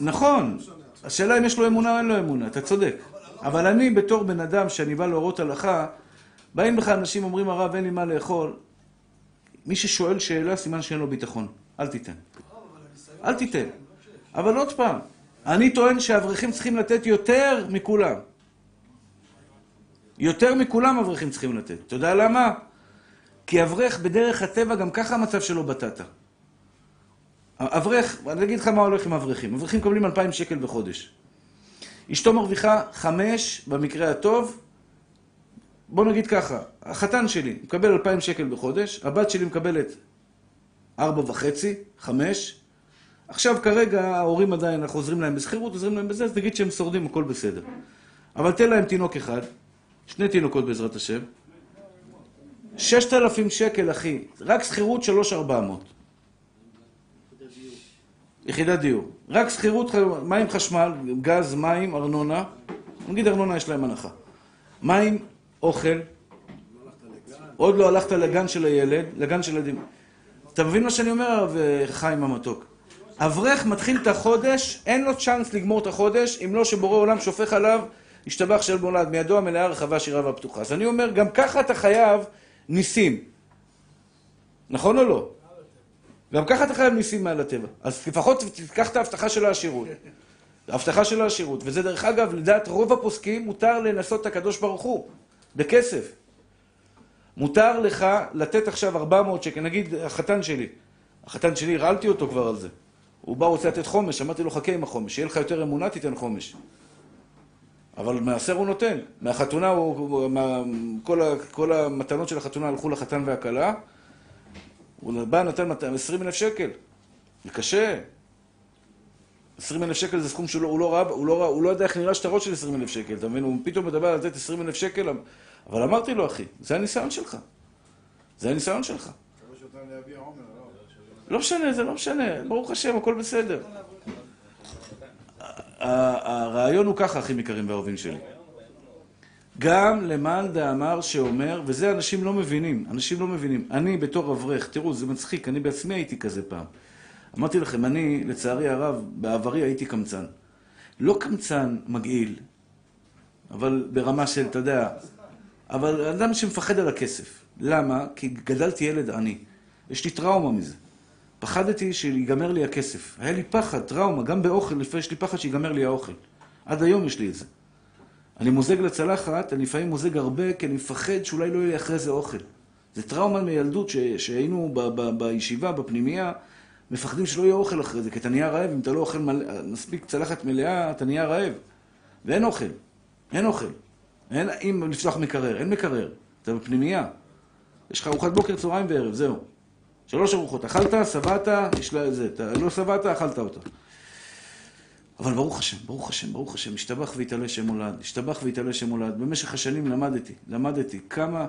נכון, השאלה אם יש לו אמונה או אין לו אמונה, אתה צודק. אבל אני בתור בן אדם שאני בא להורות הלכה, באים לך אנשים אומרים הרב אין לי מה לאכול, מי ששואל שאלה סימן שאין לו ביטחון, אל תיתן. אל תיתן. אבל עוד פעם, אני טוען שאברכים צריכים לתת יותר מכולם. יותר מכולם אברכים צריכים לתת. אתה יודע למה? כי אברך בדרך הטבע גם ככה המצב שלו בטטה. אברך, אני אגיד לך מה הולך עם אברכים. אברכים מקבלים 2,000 שקל בחודש. אשתו מרוויחה חמש, במקרה הטוב. בוא נגיד ככה, החתן שלי מקבל 2,000 שקל בחודש, הבת שלי מקבלת ארבע וחצי, חמש. עכשיו כרגע ההורים עדיין, אנחנו עוזרים להם בשכירות, עוזרים להם בזה, אז נגיד שהם שורדים, הכל בסדר. אבל תן להם תינוק אחד, שני תינוקות בעזרת השם. 6,000 שקל, אחי. רק שכירות 3,400. יחידת דיור. רק שכירות, מים, חשמל, גז, מים, ארנונה. נגיד ארנונה יש להם הנחה. מים, אוכל. עוד לא הלכת לגן של הילד, לגן של הילדים. אתה מבין מה שאני אומר, הרב אה, חיים המתוק? אברך מתחיל את החודש, אין לו צ'אנס לגמור את החודש, אם לא שבורא עולם שופך עליו, השתבח של מולד, מידו המלאה רחבה, שירה והפתוחה. אז אני אומר, גם ככה אתה חייב ניסים. נכון או לא? גם ככה אתה חייב ניסים מעל הטבע. אז לפחות תיקח את ההבטחה של העשירות. ההבטחה של העשירות. וזה דרך אגב, לדעת רוב הפוסקים, מותר לנסות את הקדוש ברוך הוא, בכסף. מותר לך לתת עכשיו 400 שקל, נגיד החתן שלי. החתן שלי, הרעלתי אותו כבר על זה. הוא בא, רוצה לתת חומש, אמרתי לו, חכה עם החומש, שיהיה לך יותר אמונה, תיתן חומש. אבל מעשר הוא נותן. מהחתונה, הוא, מה, כל, ה, כל המתנות של החתונה הלכו לחתן והכלה. הוא בא, נתן 20 אלף שקל. זה קשה. 20 אלף שקל זה סכום שהוא לא, לא ראה, הוא לא, הוא לא יודע איך נראה שטרות של 20 אלף שקל, אתה מבין? הוא פתאום מדבר על לתת 20 אלף שקל, אבל אמרתי לו, אחי, זה הניסיון שלך. זה הניסיון שלך. לא? משנה, זה לא משנה, ברוך השם, הכל בסדר. הרעיון הוא ככה, אחים יקרים ואהובים שלי. גם למאן דאמר שאומר, וזה אנשים לא מבינים, אנשים לא מבינים. אני בתור אברך, תראו, זה מצחיק, אני בעצמי הייתי כזה פעם. אמרתי לכם, אני, לצערי הרב, בעברי הייתי קמצן. לא קמצן מגעיל, אבל ברמה של, אתה יודע, אבל אדם שמפחד על הכסף. למה? כי גדלתי ילד עני. יש לי טראומה מזה. פחדתי שיגמר לי הכסף. היה לי פחד, טראומה, גם באוכל, לפעמים יש לי פחד שיגמר לי האוכל. עד היום יש לי את זה. אני מוזג לצלחת, אני לפעמים מוזג הרבה, כי אני מפחד שאולי לא יהיה לי אחרי זה אוכל. זה טראומה מילדות שהיינו בישיבה, בפנימייה, מפחדים שלא יהיה אוכל אחרי זה, כי אתה נהיה רעב, אם אתה לא אוכל מלא, מספיק צלחת מלאה, אתה נהיה רעב. ואין אוכל. אין אוכל. אין אם לפתוח מקרר, אין מקרר. אתה בפנימייה. יש לך ארוחת בוקר, צהריים וערב, זהו. שלוש ארוחות. אכלת, שבעת, יש לה זה. אתה לא שבעת, אכלת אותה. אבל ברוך השם, ברוך השם, ברוך השם, השתבח והתעלה שם הולד, השתבח והתעלה שם הולד. במשך השנים למדתי, למדתי כמה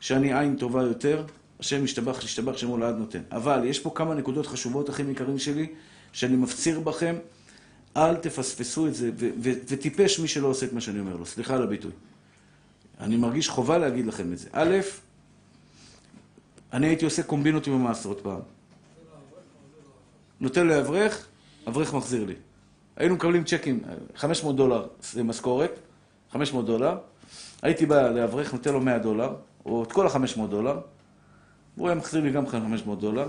שאני עין טובה יותר, השם השתבח, השתבח שם הולד נותן. אבל יש פה כמה נקודות חשובות, אחים יקרים שלי, שאני מפציר בכם, אל תפספסו את זה, וטיפש מי שלא עושה את מה שאני אומר לו, סליחה על הביטוי. אני מרגיש חובה להגיד לכם את זה. א', אני הייתי עושה קומבינות עם המעשרות פעם. נותן לאברך, אברך מחזיר לי. היינו מקבלים צ'קים, 500 דולר משכורת, 500 דולר. הייתי בא לאברך, נותן לו 100 דולר, או את כל ה-500 דולר. הוא היה מחזיר לי גם 500 דולר.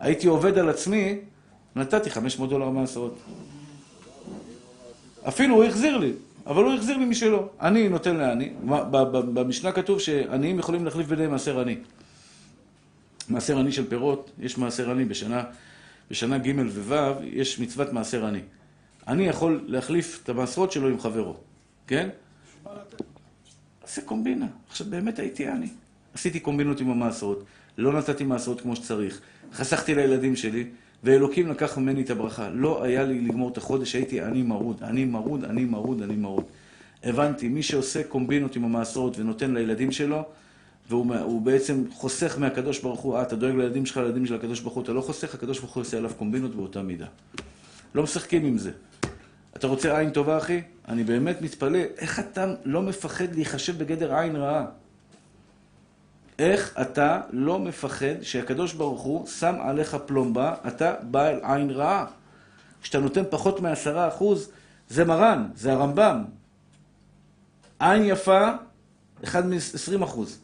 הייתי עובד על עצמי, נתתי 500 דולר מעשרות. אפילו הוא החזיר לי, אבל הוא החזיר לי משלו. אני נותן לעני. במשנה כתוב שעניים יכולים להחליף ביניהם מעשר עני. מעשר עני של פירות, יש מעשר עני בשנה, בשנה ג' וו', יש מצוות מעשר עני. אני יכול להחליף את המעשרות שלו עם חברו, כן? עושה קומבינה. עכשיו, באמת הייתי עני. עשיתי קומבינות עם המעשרות, לא נתתי מעשרות כמו שצריך, חסכתי לילדים שלי, ואלוקים לקח ממני את הברכה. לא היה לי לגמור את החודש, הייתי עני מרוד, עני מרוד, עני מרוד, עני מרוד. הבנתי, מי שעושה קומבינות עם המעשרות ונותן לילדים שלו, והוא בעצם חוסך מהקדוש ברוך הוא, אה, אתה דואג לילדים שלך, לילדים של הקדוש ברוך הוא, אתה לא חוסך, הקדוש ברוך הוא עושה עליו קומבינות באותה מידה. לא משחקים עם זה. אתה רוצה עין טובה, אחי? אני באמת מתפלא, איך אתה לא מפחד להיחשב בגדר עין רעה? איך אתה לא מפחד שהקדוש ברוך הוא שם עליך פלומבה, אתה בעל עין רעה? כשאתה נותן פחות מעשרה אחוז, זה מרן, זה הרמב"ם. עין יפה, אחד מ-20 אחוז.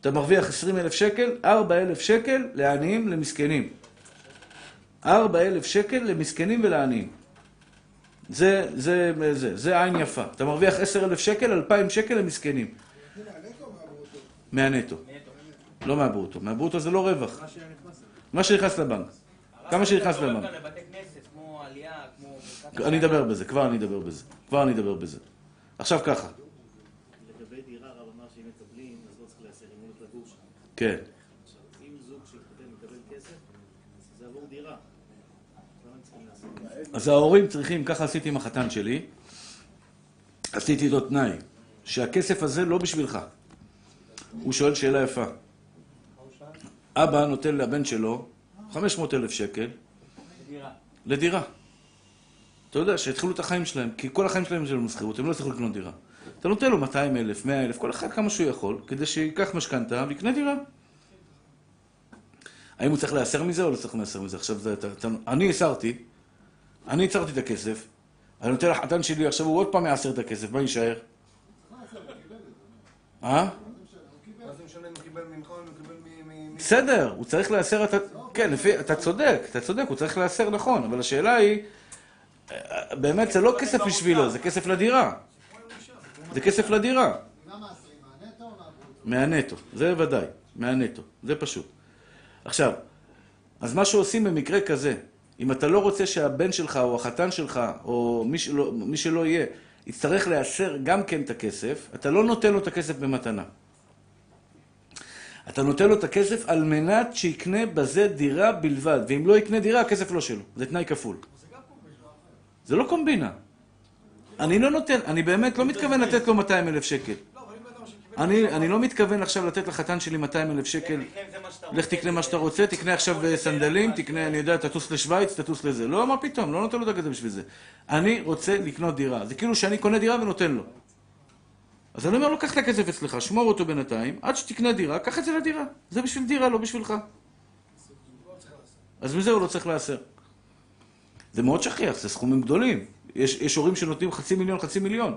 אתה מרוויח 20 אלף שקל, 4 אלף שקל לעניים, למסכנים. 4 אלף שקל למסכנים ולעניים. זה, זה, זה, זה עין יפה. אתה מרוויח 10 אלף שקל, 2,000 שקל למסכנים. מהנטו. לא מהברוטו. מהברוטו זה לא רווח. מה שנכנס לבנק. כמה שנכנס לבנק. אני. אדבר בזה, כבר אני אדבר בזה. כבר אני אדבר בזה. עכשיו ככה, לגבי דירה, רב אמר שאם מקבלים, אז לא צריך להסיר, אם הוא לגור שם. כן. עכשיו, אם זוג שהתחתן מקבל כסף, אז דירה. ההורים צריכים, ככה עשיתי עם החתן שלי, עשיתי איתו תנאי, שהכסף הזה לא בשבילך. הוא שואל שאלה יפה. אבא נותן לבן שלו 500 אלף שקל דירה. לדירה. אתה יודע, שהתחילו את החיים שלהם, כי כל החיים שלהם זה שכירות, הם לא הצליחו לקנות דירה. אתה נותן לו 200 אלף, 100 אלף, כל אחד כמה שהוא יכול, כדי שייקח משכנתה ויקנה דירה. האם הוא צריך להסר מזה או לא צריך להסר מזה? עכשיו, זה, אתה, אתה, אני הסרתי, אני הצרתי את הכסף, אני נותן לחתן שלי, עכשיו הוא עוד פעם יעשר את הכסף, מה יישאר? אה? בסדר, הוא צריך להסר את ה... כן, לפי... אתה צודק, אתה צודק, הוא צריך להסר נכון, אבל השאלה היא, באמת זה לא כסף בשבילו, זה כסף לדירה. זה כסף לדירה. מהנטו, זה ודאי, מהנטו, זה פשוט. עכשיו, אז מה שעושים במקרה כזה, אם אתה לא רוצה שהבן שלך או החתן שלך או מי שלא, מי שלא יהיה, יצטרך להסר גם כן את הכסף, אתה לא נותן לו את הכסף במתנה. אתה נותן לו את הכסף על מנת שיקנה בזה דירה בלבד, ואם לא יקנה דירה, הכסף לא שלו. זה תנאי כפול. זה לא קומבינה. אני לא נותן, אני באמת לא מתכוון לתת לו 200 אלף שקל. אני, אני לא מתכוון עכשיו לתת לחתן שלי 200 אלף שקל, לך תקנה מה שאתה רוצה, תקנה עכשיו אה, סנדלים, תקנה, אני יודע, תטוס לשוויץ, תטוס לזה. לא, מה פתאום, לא נותן לו את הכסף בשביל זה. אני רוצה לקנות דירה. זה כאילו שאני קונה דירה ונותן לו. אז אני אומר לו, קח את הכסף אצלך, שמור אותו בינתיים, עד שתקנה דירה, קח את זה לדירה. זה בשביל דירה, לא בשבילך. אז מזה הוא לא צריך להסר. זה מאוד שכיח, זה סכומים גדולים. יש, יש הורים שנותנים חצי מיליון, חצי מיליון.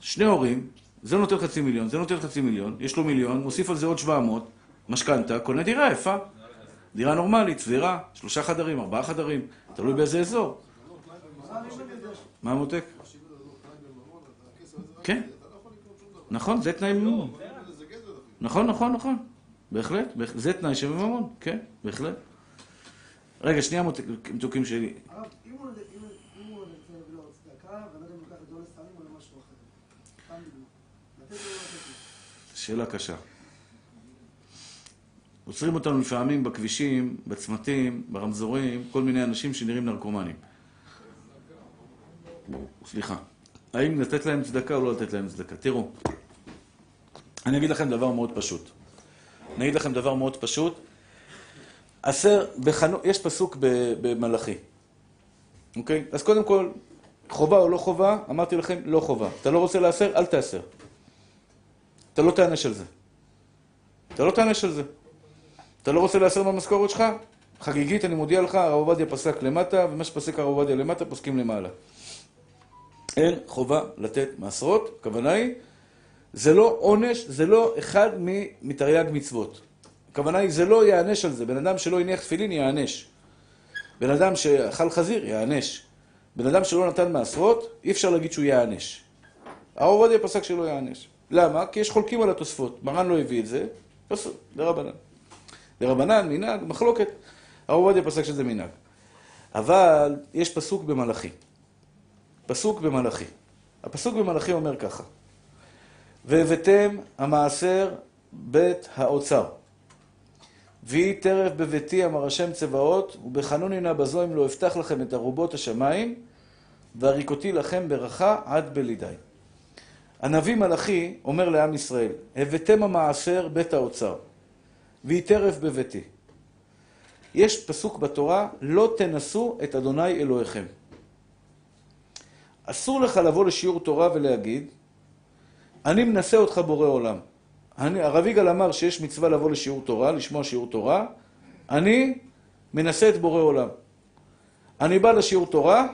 שני הורים, זה נותן חצי מיליון, זה נותן חצי מיליון, יש לו מיליון, מוסיף על זה עוד 700, משכנתה, קונה דירה יפה. דירה נורמלית, סבירה, שלושה חדרים, ארבעה חדרים, תלוי באיזה אזור. מה המותק? כן. נכון, זה תנאי ממון. נכון, נכון, נכון. בהחלט, בהח- זה תנאי של ממון, כן, בהחלט. רגע, שנייה מתוקים שלי. הרב, אם הוא אם- אם הוא רוצה להביא לו צדקה, ואני לא יודע אם הוא לוקח את זה או לסמים או למשהו אחר. סתם דוגמא. לתת לו או לא לתת לו. שאלה קשה. עוצרים אותנו לפעמים בכבישים, בצמתים, ברמזורים, כל מיני אנשים שנראים נרקומנים. סליחה. האם לתת להם צדקה או לא לתת להם צדקה? תראו, אני אגיד לכם דבר מאוד פשוט. אני אגיד לכם דבר מאוד פשוט. עשר, בחנו... יש פסוק במלאכי, אוקיי? אז קודם כל, חובה או לא חובה, אמרתי לכם, לא חובה. אתה לא רוצה לעשר, אל תעשר. אתה לא תענש על זה. אתה לא תענש על זה. אתה לא רוצה לעשר מהמשכורת שלך? חגיגית, אני מודיע לך, הרב עובדיה פסק למטה, ומה שפסק הרב עובדיה למטה, פוסקים למעלה. אין חובה לתת מעשרות, הכוונה היא, זה לא עונש, זה לא אחד מתרי"ג מצוות. הכוונה היא, זה לא ייענש על זה. בן אדם שלא הניח תפילין ייענש. בן אדם שאכל חזיר, ייענש. בן אדם שלא נתן מעשרות, אי אפשר להגיד שהוא ייענש. הרב עובדיה פסק שלא ייענש. למה? כי יש חולקים על התוספות. מרן לא הביא את זה, פסוק, דרבנן. דרבנן, מנהג, מחלוקת. הרב עובדיה פסק שזה מנהג. אבל יש פסוק במלאכי. פסוק במלאכי. הפסוק במלאכי אומר ככה: והבאתם המעשר בית האוצר. ויהי טרף בביתי אמר השם צבאות, ובחנוני נא בזו אם לא אפתח לכם את ארובות השמיים, והריקותי לכם ברכה עד בלידי. הנביא מלאכי אומר לעם ישראל, הבאתם המעשר בית האוצר, ויהי טרף בביתי. יש פסוק בתורה, לא תנסו את אדוני אלוהיכם. אסור לך לבוא לשיעור תורה ולהגיד, אני מנסה אותך בורא עולם. אני, הרב יגאל אמר שיש מצווה לבוא לשיעור תורה, לשמוע שיעור תורה, אני מנסה את בורא עולם. אני בא לשיעור תורה,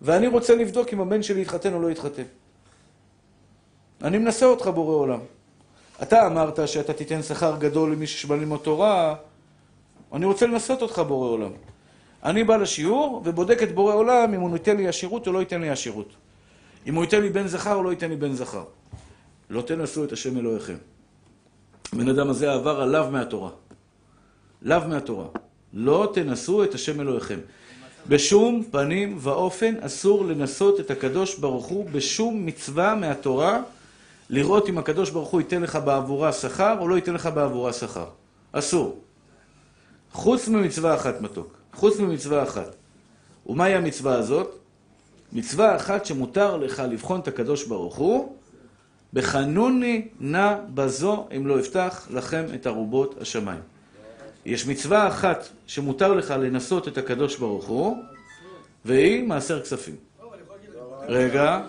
ואני רוצה לבדוק אם הבן שלי יתחתן או לא יתחתן. אני מנסה אותך בורא עולם. אתה אמרת שאתה תיתן שכר גדול למי שבא ללמוד תורה, אני רוצה לנסות אותך בורא עולם. אני בא לשיעור ובודק את בורא עולם אם הוא ייתן לי עשירות או לא ייתן לי עשירות. אם הוא ייתן לי בן זכר או לא ייתן לי בן זכר. לא תנסו את השם אלוהיכם. הבן אדם הזה עבר עליו מהתורה. לאו מהתורה. לא תנסו את השם אלוהיכם. בשום פנים ואופן אסור לנסות את הקדוש ברוך הוא בשום מצווה מהתורה, לראות אם הקדוש ברוך הוא ייתן לך בעבורה שכר או לא ייתן לך בעבורה שכר. אסור. חוץ ממצווה אחת מתוק. חוץ ממצווה אחת. ומהי המצווה הזאת? מצווה אחת שמותר לך לבחון את הקדוש ברוך הוא, בחנוני נא בזו אם לא אפתח לכם את ארובות השמיים. יש מצווה אחת שמותר לך לנסות את הקדוש ברוך הוא, והיא מעשר כספים. רגע,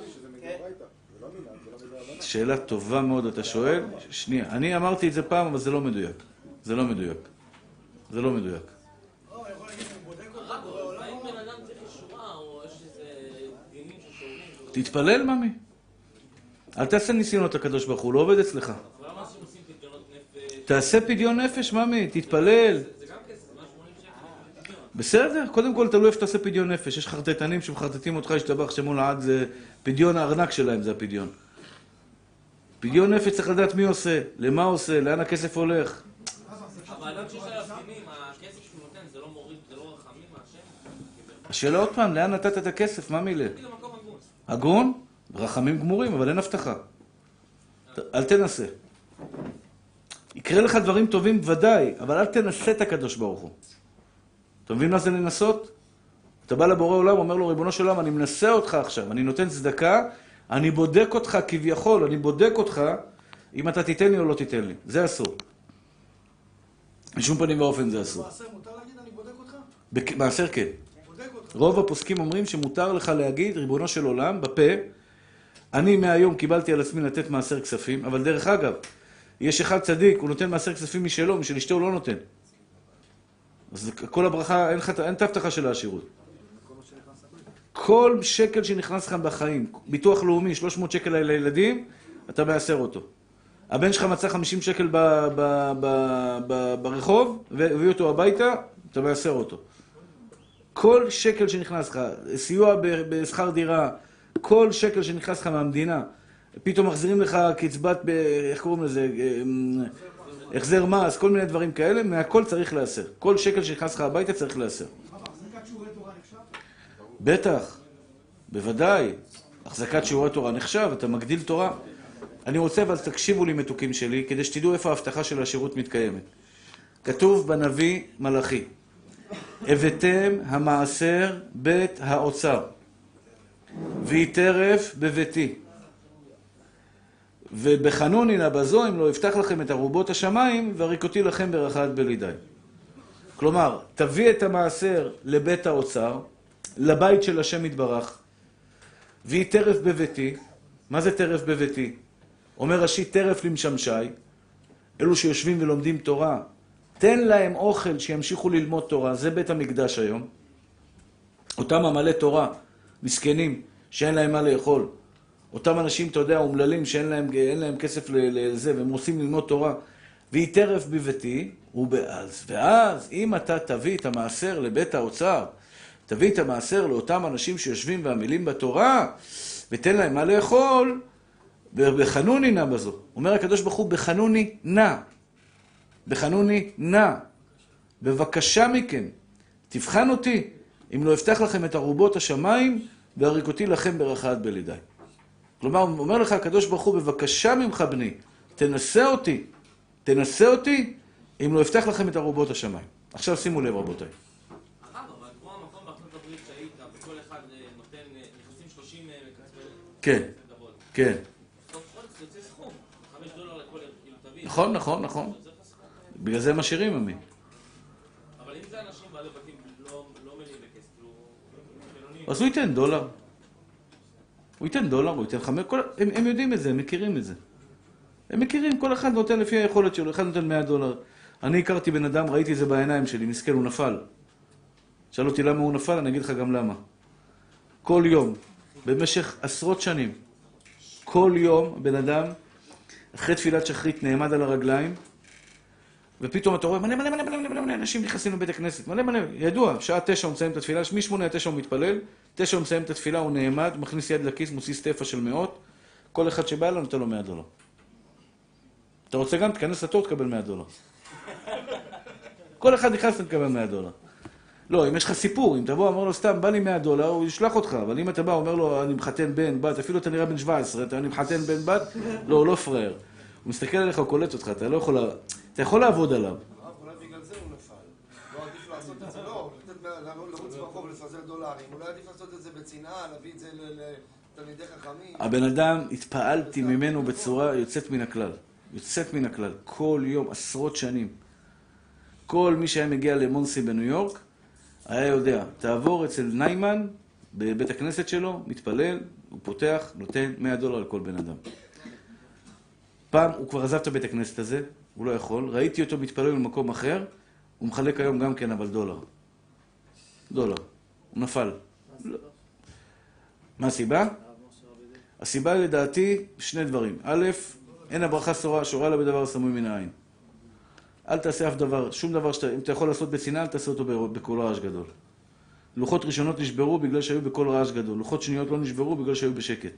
שאלה טובה מאוד אתה שואל. שנייה, אני אמרתי את זה פעם, אבל זה לא מדויק. זה לא מדויק. זה לא מדויק. ששומרים? תתפלל, ממי. אל תעשה ניסיונות לקדוש ברוך הוא, לא עובד אצלך. אבל למה עושים פדיונות נפש? תעשה פדיון נפש, ממי, תתפלל. זה גם כסף, 180 שקל פדיון. בסדר, קודם כל תלוי איפה שתעשה פדיון נפש. יש חרטטנים שמחרטטים אותך, ישתבח שמו לעד, זה פדיון הארנק שלהם, זה הפדיון. פדיון נפש צריך לדעת מי עושה, למה עושה, לאן הכסף הולך. אבל אדם שיש עליו דינים, הכסף שהוא נותן, זה לא מוריד, זה לא רחמים מהשם? השאלה עוד פעם, לאן נתת את הכסף? מה מילה? למקום הגון. רחמים גמורים, אבל אין הבטחה. אל תנסה. יקרה לך דברים טובים ודאי, אבל אל תנסה את הקדוש ברוך הוא. אתה מבין מה זה לנסות? אתה בא לבורא עולם, אומר לו, ריבונו של עולם, אני מנסה אותך עכשיו, אני נותן צדקה, אני בודק אותך כביכול, אני בודק אותך אם אתה תיתן לי או לא תיתן לי. זה אסור. בשום פנים ואופן זה אסור. מעשר מותר להגיד אני בודק אותך? בק- מעשר כן. רוב הפוסקים אומרים שמותר לך להגיד, ריבונו של עולם, בפה, אני מהיום קיבלתי על עצמי לתת מעשר כספים, אבל דרך אגב, יש אחד צדיק, הוא נותן מעשר כספים משלו, משל אשתו הוא לא נותן. אז כל הברכה, אין את ההבטחה של העשירות. כל שקל שנכנס לך בחיים, ביטוח לאומי, 300 שקל לילדים, אתה מעשר אותו. הבן שלך מצא 50 שקל ב, ב, ב, ב, ברחוב, והביא אותו הביתה, אתה מעשר אותו. כל שקל שנכנס לך, סיוע בשכר דירה, כל שקל שנכנס לך מהמדינה, פתאום מחזירים לך קצבת, ב- איך קוראים לזה, החזר מס, כל מיני דברים כאלה, מהכל צריך להסר. כל שקל שנכנס לך הביתה צריך להסר. אבא, החזקת שיעורי תורה נחשב? בטח, בוודאי. החזקת שיעורי תורה נחשב, אתה מגדיל תורה. אני רוצה אבל תקשיבו לי מתוקים שלי, כדי שתדעו איפה ההבטחה של השירות מתקיימת. כתוב בנביא מלאכי, הבאתם המעשר בית האוצר, והיא טרף בביתי. ובחנוני נא בזו אם לא יפתח לכם את ארובות השמיים, והריקותי לכם ברכה עד בלידי. כלומר, תביא את המעשר לבית האוצר, לבית של השם יתברך, והיא טרף בביתי. מה זה טרף בביתי? אומר רש"י, טרף למשמשי, אלו שיושבים ולומדים תורה, תן להם אוכל שימשיכו ללמוד תורה, זה בית המקדש היום. אותם עמלי תורה, מסכנים, שאין להם מה לאכול. אותם אנשים, אתה יודע, אומללים, שאין להם, להם כסף לזה, והם רוצים ללמוד תורה. והיא טרף בביתי, ובאז. ואז, אם אתה תביא את המעשר לבית האוצר, תביא את המעשר לאותם אנשים שיושבים ועמלים בתורה, ותן להם מה לאכול, בחנוני נא בזו. אומר הקדוש ברוך הוא, בחנוני נא. בחנוני נא. בבקשה מכם, תבחן אותי, אם לא אפתח לכם את ארובות השמיים, ואריק אותי לכם ברכה עד בלידי. כלומר, אומר לך הקדוש ברוך הוא, בבקשה ממך בני, תנסה אותי, תנסה אותי, אם לא אפתח לכם את ארובות השמיים. עכשיו שימו לב רבותיי. הרב, אבל כמו המקום בארצות הברית שהיית, וכל אחד אה, נותן, אה, נכנסים 30 אה, מקצבי... כן. גבות. כן. סוף חודש זה יוצא סכום, 5 דולר לכל כאילו תביא. נכון, נכון, נכון. בגלל זה משאירים עמי. אבל אם זה אנשים בעלי בתים לא לא מלאים בכסף. אז הוא ייתן דולר. הוא ייתן דולר, הוא ייתן חמש. הם, הם יודעים את זה, הם מכירים את זה. הם מכירים, כל אחד נותן לפי היכולת שלו, אחד נותן 100 דולר. אני הכרתי בן אדם, ראיתי את זה בעיניים שלי, מסכן, הוא נפל. שאל אותי למה הוא נפל, אני אגיד לך גם למה. כל יום, במשך עשרות שנים, כל יום בן אדם, אחרי תפילת שחרית, נעמד על הרגליים, ופתאום אתה רואה מלא מלא מלא מלא מלא מלא אנשים נכנסים לבית הכנסת, מלא מלא, ידוע, שעה תשע הוא מסיים את התפילה, משמונה עד תשע הוא מתפלל, תשע הוא מסיים את התפילה, הוא נעמד, מכניס יד לכיס, מוציא סטפה של מאות, כל אחד שבא אליו נותן לו 100 דולר. אתה רוצה גם, תיכנס לתור, תקבל 100 דולר. <laughs> כל אחד נכנס ותקבל 100 דולר. לא, אם יש לך סיפור, אם תבוא, אמר לו סתם, בא לי 100 דולר, הוא ישלח אותך, אבל אם אתה בא, אומר לו, אני מחתן בן, בת, אפילו אתה נראה בן 17, אתה אני מחתן בן, בת, לא, הוא לא פראייר. הוא מסתכל עליך, הוא קולט אותך, אתה לא יכול, אתה יכול לעבוד עליו. לא לא. הבן אדם, התפעלתי ממנו בצורה יוצאת מן הכלל. יוצאת מן הכלל. כל יום, עשרות שנים. כל מי שהיה מגיע למונסי בניו יורק, היה יודע, תעבור אצל ניימן, בבית הכנסת שלו, מתפלל, הוא פותח, נותן 100 דולר לכל בן אדם. פעם, הוא כבר עזב את הבית הכנסת הזה, הוא לא יכול, ראיתי אותו מתפלל במקום אחר, הוא מחלק היום גם כן, אבל דולר. דולר. הוא נפל. מה הסיבה? הסיבה לדעתי, שני דברים. א', אין הברכה שורה, שורה לה בדבר הסמוי מן העין. אל תעשה אף דבר, שום דבר שאתה, אם אתה יכול לעשות בשנאה, אל תעשה אותו בקול רעש גדול. לוחות ראשונות נשברו בגלל שהיו בקול רעש גדול. לוחות שניות לא נשברו בגלל שהיו בשקט.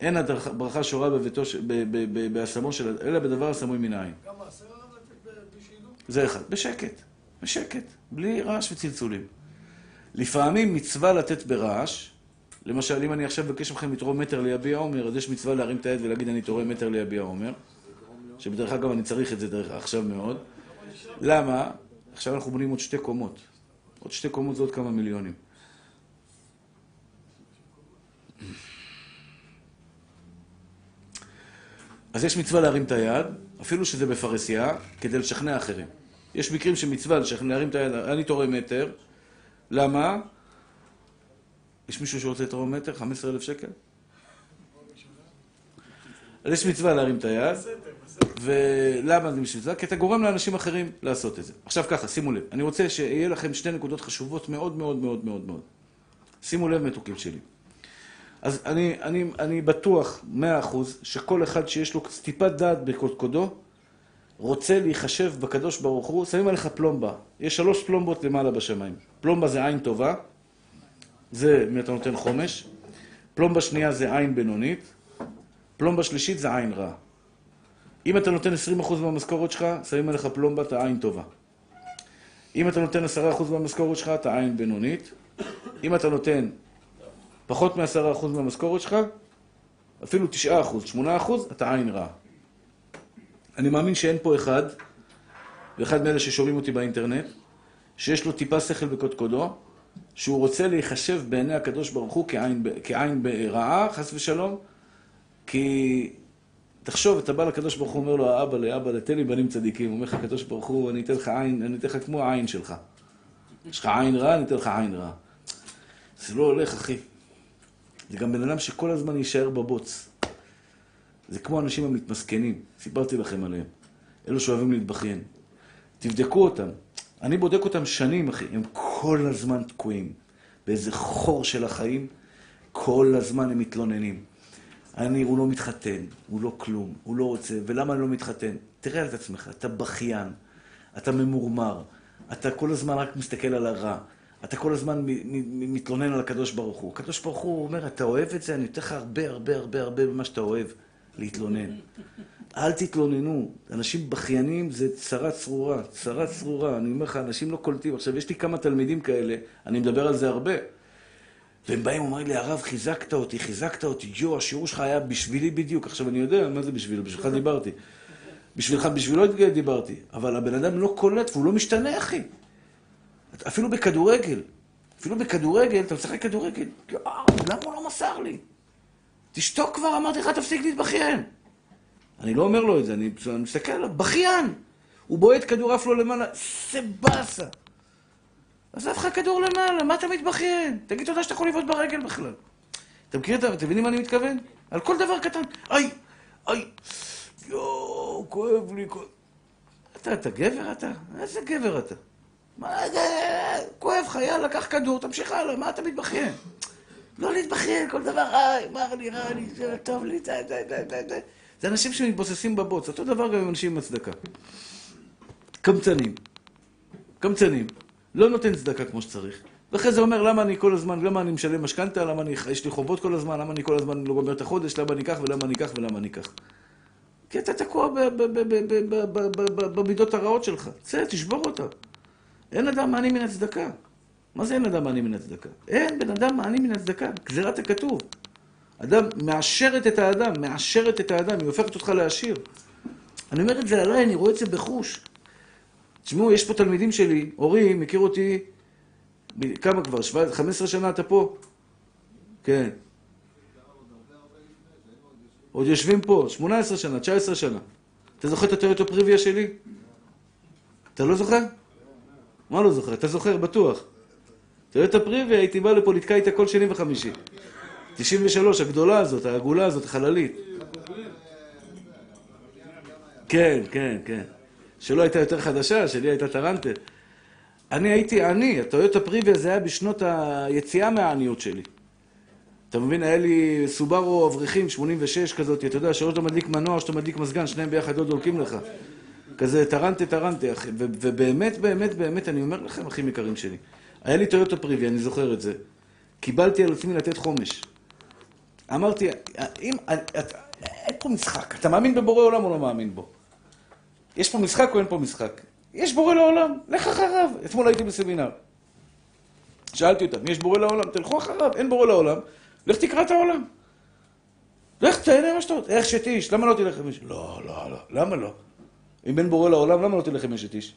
אין הדרך- ברכה שורה בביתו, ש- ב- ב- ב- בהשמו של, אלא בדבר הסמוי מן העין. גם מעשר עליו לתת בלי שידעו? זה אחד. בשקט. בשקט. בלי רעש וצלצולים. לפעמים מצווה לתת ברעש, למשל, אם אני עכשיו מבקש מכם לתרום מטר ליביע עומר, אז יש מצווה להרים את היד ולהגיד אני תורם מטר ליביע עומר, שבדרך אגב אני צריך את זה דרך עכשיו מאוד. למה? עכשיו אנחנו בונים עוד שתי קומות. עוד שתי קומות זה עוד כמה מיליונים. אז יש מצווה להרים את היד, אפילו שזה בפרהסיה, כדי לשכנע אחרים. יש מקרים שמצווה לשכנע, להרים את היד, אני תורם מטר. למה? יש מישהו שרוצה לתרום מטר? 15,000 שקל? אז יש מצווה להרים את היד, ולמה זה מצווה? כי אתה גורם לאנשים אחרים לעשות את זה. עכשיו ככה, שימו לב, אני רוצה שיהיה לכם שתי נקודות חשובות מאוד מאוד מאוד מאוד מאוד. שימו לב, מתוקים שלי. אז אני, אני, אני בטוח, מאה אחוז, שכל אחד שיש לו טיפת דעת בקודקודו, רוצה להיחשב בקדוש ברוך הוא, שמים עליך פלומבה. יש שלוש פלומבות למעלה בשמיים. פלומבה זה עין טובה, זה אם אתה נותן חומש. פלומבה שנייה זה עין בינונית. פלומבה שלישית זה עין רע. אם אתה נותן 20% מהמשכורת שלך, שמים עליך פלומבה, אתה עין טובה. אם אתה נותן 10% מהמשכורת שלך, אתה עין בינונית. אם אתה נותן פחות מ-10% מהמשכורת שלך, אפילו 9%, 8%, אתה עין רע. אני מאמין שאין פה אחד, ואחד מאלה ששומעים אותי באינטרנט, שיש לו טיפה שכל בקודקודו, שהוא רוצה להיחשב בעיני הקדוש ברוך הוא כעין, כעין רעה, חס ושלום, כי תחשוב, אתה בא לקדוש ברוך הוא, אומר לו, האבא לאבא, תן לי בנים צדיקים. אומר לך, הקדוש ברוך הוא, אני אתן לך עין, אני אתן לך כמו העין שלך. יש לך עין רע, אני אתן לך עין רע. זה לא הולך, אחי. זה גם בן אדם שכל הזמן יישאר בבוץ. זה כמו האנשים המתמסכנים, סיפרתי לכם עליהם. אלו שאוהבים להתבכיין. תבדקו אותם. אני בודק אותם שנים, אחי. הם כל הזמן תקועים. באיזה חור של החיים, כל הזמן הם מתלוננים. אני, הוא לא מתחתן, הוא לא כלום, הוא לא רוצה, ולמה אני לא מתחתן? תראה על עצמך, אתה בכיין, אתה ממורמר, אתה כל הזמן רק מסתכל על הרע, אתה כל הזמן מתלונן על הקדוש ברוך הוא. הקדוש ברוך הוא אומר, אתה אוהב את זה? אני אתן לך הרבה הרבה הרבה הרבה ממה שאתה אוהב, להתלונן. <laughs> אל תתלוננו, אנשים בכיינים זה צרה צרורה, צרה צרורה. אני אומר לך, אנשים לא קולטים. עכשיו, יש לי כמה תלמידים כאלה, אני מדבר על זה הרבה. והם באים ואומרים לי, הרב, חיזקת אותי, חיזקת אותי, ג'ו, השיעור שלך היה בשבילי בדיוק. עכשיו, אני יודע, מה זה בשביל? בשבילך דיברתי. בשבילך, בשבילו דיברתי. אבל הבן אדם לא קולט והוא לא משתנה, אחי. אפילו בכדורגל. אפילו בכדורגל, אתה משחק כדורגל. יואו, למה הוא לא מסר לי? תשתוק כבר, אמרתי לך, תפסיק להתבכיין. אני לא אומר לו את זה, אני מסתכל עליו, בכיין! הוא בועט כדור עף לו למעלה, זה באסה. עזב לך כדור למעלה, מה אתה מתבכיין? תגיד תודה שאתה יכול לבעוט ברגל בכלל. אתה מכיר את. אתם מבינים מה אני מתכוון? על כל דבר קטן. איי, איי, יואו, כואב לי, כואב... אתה, אתה גבר אתה? איזה גבר אתה? מה זה? כואב לך, יאללה, קח כדור, תמשיך הלאה, מה אתה מתבכיין? לא להתבכיין, כל דבר, איי, מר לי, רע לי, זה טוב לי, זה, זה, זה, זה, זה. זה אנשים שמתבוססים בבוץ, אותו דבר גם עם אנשים עם הצדקה. קמצנים. קמצנים. לא נותן צדקה כמו שצריך. ואחרי זה אומר, למה אני כל הזמן, למה אני משלם משכנתה, למה אני, יש לי חובות כל הזמן, למה אני כל הזמן לא גומר את החודש, למה אני כך ולמה אני כך ולמה אני כך. כי אתה תקוע במידות הרעות שלך. צא, תשבור אותה. אין אדם מעני מן הצדקה. מה זה אין אדם מעני מן הצדקה? אין בן אדם מעני מן הצדקה, גזירת הכתוב. אדם מאשרת את האדם, מאשרת את האדם, היא הופכת אותך לעשיר. אני אומר את זה עליי, אני רואה את זה בחוש. תשמעו, יש פה תלמידים שלי, אורי מכיר אותי, כמה כבר? 17, 15 שנה אתה פה? כן. עוד יושבים פה, 18 שנה, 19 שנה. אתה זוכר את הטויוטו פריביה שלי? אתה לא זוכר? מה לא זוכר? אתה זוכר, בטוח. טויוטו פריביה, הייתי בא לפה, לתקע איתה כל שני וחמישי. 93, הגדולה הזאת, העגולה הזאת, החללית. כן, כן, כן. שלא הייתה יותר חדשה, שלי הייתה טרנטה. אני הייתי עני, הטויוטה פריביה זה היה בשנות היציאה מהעניות שלי. אתה מבין, היה לי סובארו אברכים, 86 כזאת, אתה יודע, שאו שאתה מדליק מנוע, או שאתה מדליק מזגן, שניהם ביחד לא דולקים לך. כזה טרנטה טרנטה, אחי. ובאמת, באמת, באמת, אני אומר לכם, אחים יקרים שלי, היה לי טויוטה פריביה, אני זוכר את זה. קיבלתי על עצמי לתת חומש. אמרתי, אם, אין פה משחק, אתה מאמין בבורא עולם או לא מאמין בו? יש פה משחק או אין פה משחק? יש בורא לעולם, לך אחריו. אתמול הייתי בסמינר. שאלתי אותם, יש בורא לעולם? תלכו אחריו, אין בורא לעולם, לך תקרא את העולם. לך תהנה מה שאתה רוצה, איך שתיש, למה לא תלך עם איש? לא, לא, לא, למה לא? אם אין בורא לעולם, למה לא תלך עם אשת איש?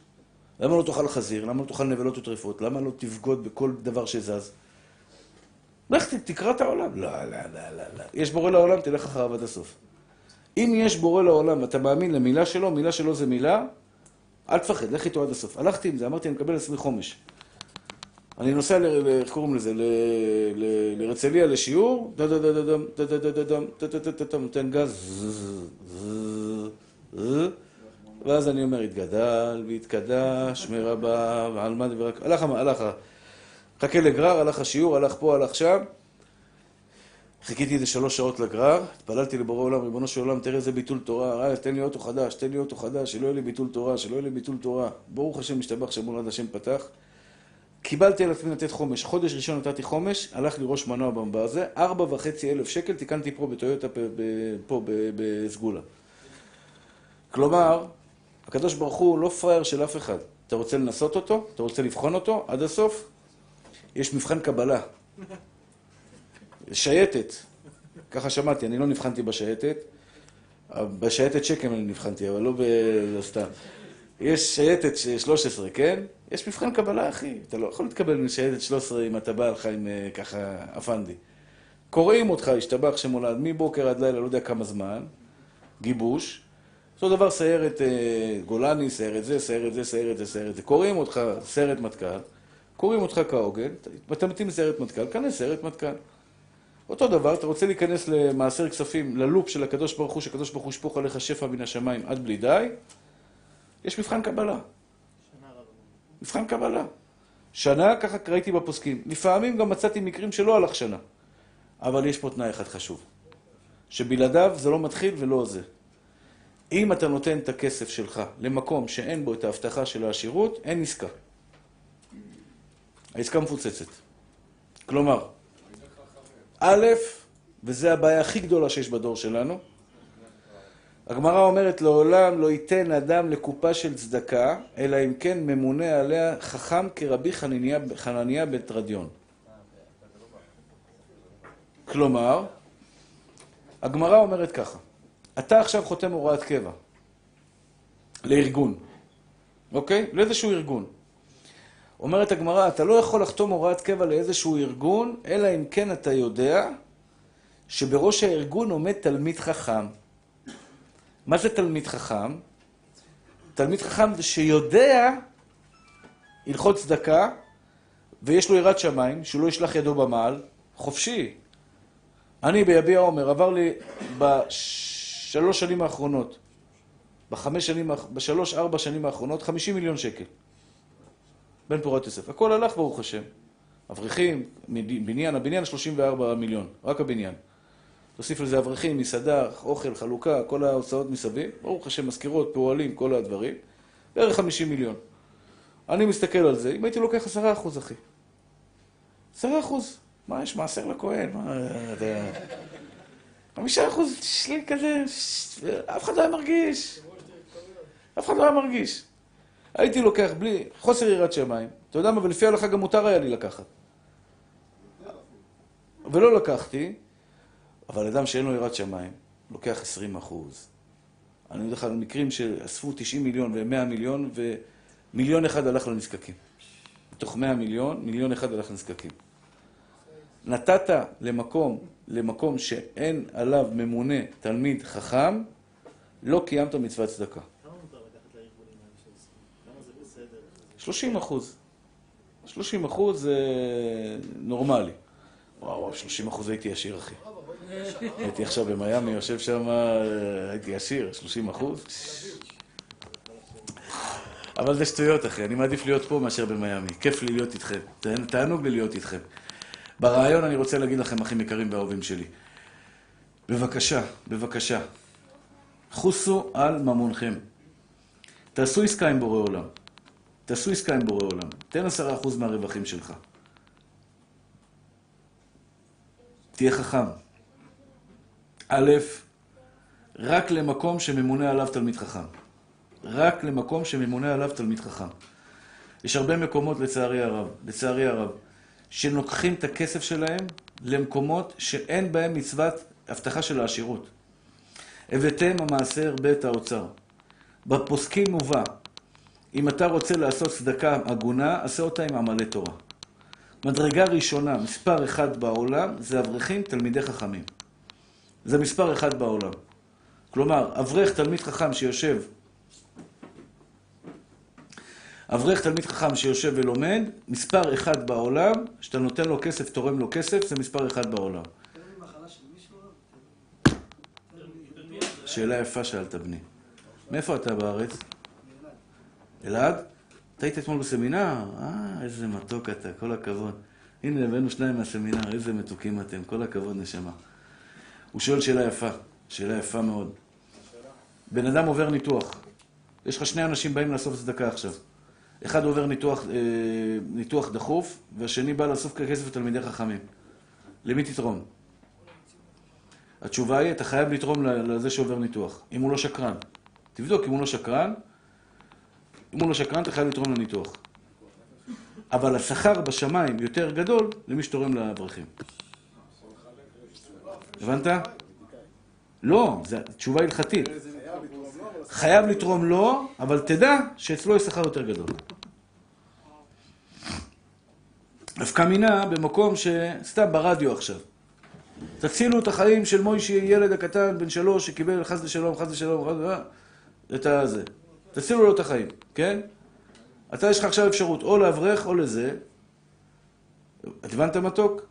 למה לא תאכל חזיר? למה לא תאכל נבלות וטרפות? למה לא תבגוד בכל דבר שזז? לך תקרא את העולם. לא, לא, לא, לא, לא. יש בורא לעולם, תלך אחריו עד הסוף. אם יש בורא לעולם ואתה מאמין למילה שלו, מילה שלו זה מילה, אל תפחד, לך איתו עד הסוף. הלכתי עם זה, אמרתי, אני מקבל על עצמי חומש. אני נוסע, ל- איך קוראים לזה? ל- ל- להרצליה לשיעור, דה דה דה דה דם, דה דה דה דה דם, דה דה דה דה דם, נותן גז, ואז אני אומר, יתגדל ויתקדש שמיה רבא בעלמא די ברא... הלך, הלך, חכה לגרר, הלך השיעור, הלך פה, הלך שם. חיכיתי איזה שלוש שעות לגרר, התפללתי לבורא עולם, ריבונו של עולם, תראה איזה ביטול תורה, אה, תן לי אוטו חדש, תן לי אוטו חדש, שלא יהיה לי ביטול תורה, שלא יהיה לי ביטול תורה. ברוך השם, ישתבח שמו לעד, השם פתח. קיבלתי על עצמי לתת חומש. חודש ראשון נתתי חומש, הלך לי ראש מנוע בזה, ארבע וחצי אלף שקל, תיקנתי פה בטויוטה, פה בסגולה. כלומר, הקדוש ברוך הוא לא פראייר של אף אחד. אתה רוצה לנסות אותו? אתה רוצה לבחון אותו עד הסוף? יש מבחן קבלה. שייטת. ככה שמעתי, אני לא נבחנתי בשייטת. בשייטת שקם אני נבחנתי, אבל לא ב... לא סתם. יש שייטת ש- 13, כן? יש מבחן קבלה, אחי. אתה לא יכול להתקבל משייטת 13 אם אתה בא לך עם אה, ככה אפנדי. קוראים אותך, השתבח שמולד, מבוקר עד לילה, לא יודע כמה זמן, גיבוש. אותו דבר סיירת אה, גולני, סיירת זה, סיירת זה, סיירת זה, סיירת זה. קוראים אותך סיירת מטכ"ל, קוראים אותך כהוגן, אתה מתאים לסיירת מטכ"ל, כנס סיירת מטכ"ל. אותו דבר, אתה רוצה להיכנס למעשר כספים, ללופ של הקדוש ברוך הוא, שהקדוש ברוך הוא ישפוך עליך שפע מן השמיים עד בלי די, יש מבחן קבלה. מבחן קבלה. שנה, ככה ראיתי בפוסקים. לפעמים גם מצאתי מקרים שלא הלך שנה. אבל יש פה תנאי אחד חשוב. שבלעדיו זה לא מתחיל ולא זה. אם אתה נותן את הכסף שלך למקום שאין בו את ההבטחה של העשירות, אין עסקה. העסקה מפוצצת. כלומר, א', וזו הבעיה הכי גדולה שיש בדור שלנו, הגמרא אומרת, לעולם לא ייתן אדם לקופה של צדקה, אלא אם כן ממונה עליה חכם כרבי חנניה, חנניה בן תרדיון. כלומר, הגמרא אומרת ככה, אתה עכשיו חותם הוראת קבע לארגון, אוקיי? לאיזשהו ארגון. אומרת הגמרא, אתה לא יכול לחתום הוראת קבע לאיזשהו ארגון, אלא אם כן אתה יודע שבראש הארגון עומד תלמיד חכם. מה זה תלמיד חכם? תלמיד חכם זה שיודע הלכות צדקה, ויש לו יראת שמיים, שהוא לא ישלח ידו במעל, חופשי. אני ביביע עומר, עבר לי בשלוש שנים האחרונות, בחמש שנים, בשלוש, ארבע שנים האחרונות, חמישים מיליון שקל. בן פורת יוסף. הכל הלך, ברוך השם. אברכים, בניין, הבניין 34 מיליון, רק הבניין. תוסיף לזה אברכים, מסעדה, אוכל, חלוקה, כל ההוצאות מסביב. ברוך השם, מזכירות, פועלים, כל הדברים. בערך 50 מיליון. אני מסתכל על זה, אם הייתי לוקח 10 אחוז, אחי. 10 אחוז. מה, יש מעשר לכהן? מה, אתה... חמישה אחוז שלי כזה, אף אחד לא היה מרגיש. אף אחד לא היה מרגיש. הייתי לוקח בלי, חוסר יראת שמיים. אתה יודע מה, ולפי ההלכה גם מותר היה לי לקחת. ולא לקחתי, אבל אדם שאין לו יראת שמיים, לוקח 20 אחוז. אני יודע לך על מקרים שאספו 90 מיליון ו-100 מיליון, ומיליון אחד הלך לנזקקים. מתוך 100 מיליון, מיליון אחד הלך לנזקקים. נתת למקום, למקום שאין עליו ממונה תלמיד חכם, לא קיימת מצוות צדקה. כמה מותר לקחת לארגונים האלה שעושים? כמה זה בסדר? 30 אחוז. 30 אחוז זה נורמלי. וואו, 30 אחוז הייתי עשיר, אחי. הייתי עכשיו במיאמי, יושב שם, הייתי עשיר, 30 אחוז. אבל זה שטויות, אחי. אני מעדיף להיות פה מאשר במיאמי. כיף לי להיות איתכם. תענוג לי להיות איתכם. ברעיון אני רוצה להגיד לכם, אחים יקרים ואהובים שלי. בבקשה, בבקשה, חוסו על ממונכם. תעשו עסקה עם בורא עולם. תעשו עסקה עם בורא עולם. תן עשרה אחוז מהרווחים שלך. תהיה חכם. א', רק למקום שממונה עליו תלמיד חכם. רק למקום שממונה עליו תלמיד חכם. יש הרבה מקומות, לצערי הרב, לצערי הרב, שלוקחים את הכסף שלהם למקומות שאין בהם מצוות הבטחה של העשירות. הבאתם המעשר בית האוצר. בפוסקים מובא, אם אתה רוצה לעשות צדקה הגונה, עשה אותה עם עמלי תורה. מדרגה ראשונה, מספר אחד בעולם, זה אברכים תלמידי חכמים. זה מספר אחד בעולם. כלומר, אברך תלמיד חכם שיושב, אברך תלמיד חכם שיושב ולומד, מספר אחד בעולם, שאתה נותן לו כסף, תורם לו כסף, זה מספר אחד בעולם. שאלה יפה שאלת בני. מאיפה אתה בארץ? אלעד? אתה היית אתמול בסמינר? אה, איזה מתוק אתה, כל הכבוד. הנה, הבאנו שניים מהסמינר, איזה מתוקים אתם, כל הכבוד, נשמה. הוא שואל שאלה יפה, שאלה יפה מאוד. בן אדם עובר ניתוח. יש לך שני אנשים באים לאסוף צדקה עכשיו. אחד עובר ניתוח, אה, ניתוח דחוף, והשני בא לאסוף כסף לתלמידי חכמים. למי תתרום? התשובה היא, אתה חייב לתרום לזה שעובר ניתוח, אם הוא לא שקרן. תבדוק אם הוא לא שקרן, אם הוא לא שקרן, אתה חייב לתרום לניתוח. אבל השכר בשמיים יותר גדול למי שתורם לאברכים. הבנת? לא, זו תשובה הלכתית. חייב לתרום לו, אבל תדע שאצלו יש שכר יותר גדול. נפקא מינה במקום שסתם ברדיו עכשיו. תצילו את החיים של מוישי, ילד הקטן, בן שלוש, שקיבל חס ושלום, חס ושלום, חס ושלום, את הזה. תצילו לו את החיים, כן? אתה, יש לך עכשיו אפשרות או לאברך או לזה. את הבנת מתוק?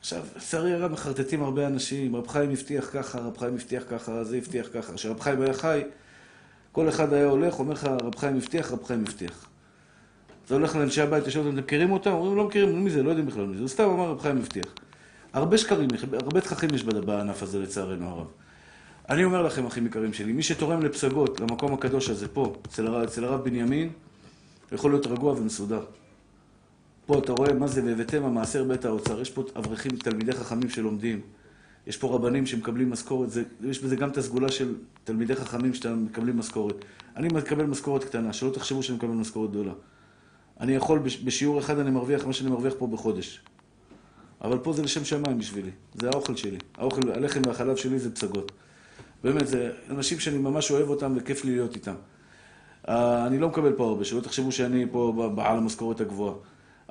עכשיו, לצערי הרב מחרטטים הרבה אנשים, רב חיים הבטיח ככה, רב חיים הבטיח ככה, זה הבטיח ככה. כשרב חיים היה חי, כל אחד היה הולך, אומר לך, רב חיים הבטיח, רב חיים הבטיח. אתה הולך לאנשי הבית, יושב אותם, אתם מכירים אותם? אומרים, לא מכירים, מי זה? לא יודעים בכלל מי זה. הוא סתם אמר, רב חיים הבטיח. הרבה שקרים, הרבה תככים יש בענף הזה לצערנו הרב. אני אומר לכם, אחים יקרים שלי, מי שתורם לפסגות, למקום הקדוש הזה, פה, אצל הרב, בנימין, יכול להיות רגוע ומסודר. פה אתה רואה מה זה והבאתם המעשר בית האוצר, יש פה אברכים, תלמידי חכמים שלומדים, יש פה רבנים שמקבלים משכורת, יש בזה גם את הסגולה של תלמידי חכמים שאתה מקבלים משכורת. אני מקבל משכורת קטנה, שלא תחשבו שאני מקבל משכורת גדולה. אני יכול, בש- בשיעור אחד אני מרוויח מה שאני מרוויח פה בחודש. אבל פה זה לשם שמיים בשבילי, זה האוכל שלי. האוכל, הלחם והחלב שלי זה פסגות. באמת, זה אנשים שאני ממש אוהב אותם וכיף לי להיות איתם. אה, אני לא מקבל פה הרבה, שלא תחשבו שאני פה בעל המשכורת הגבוהה.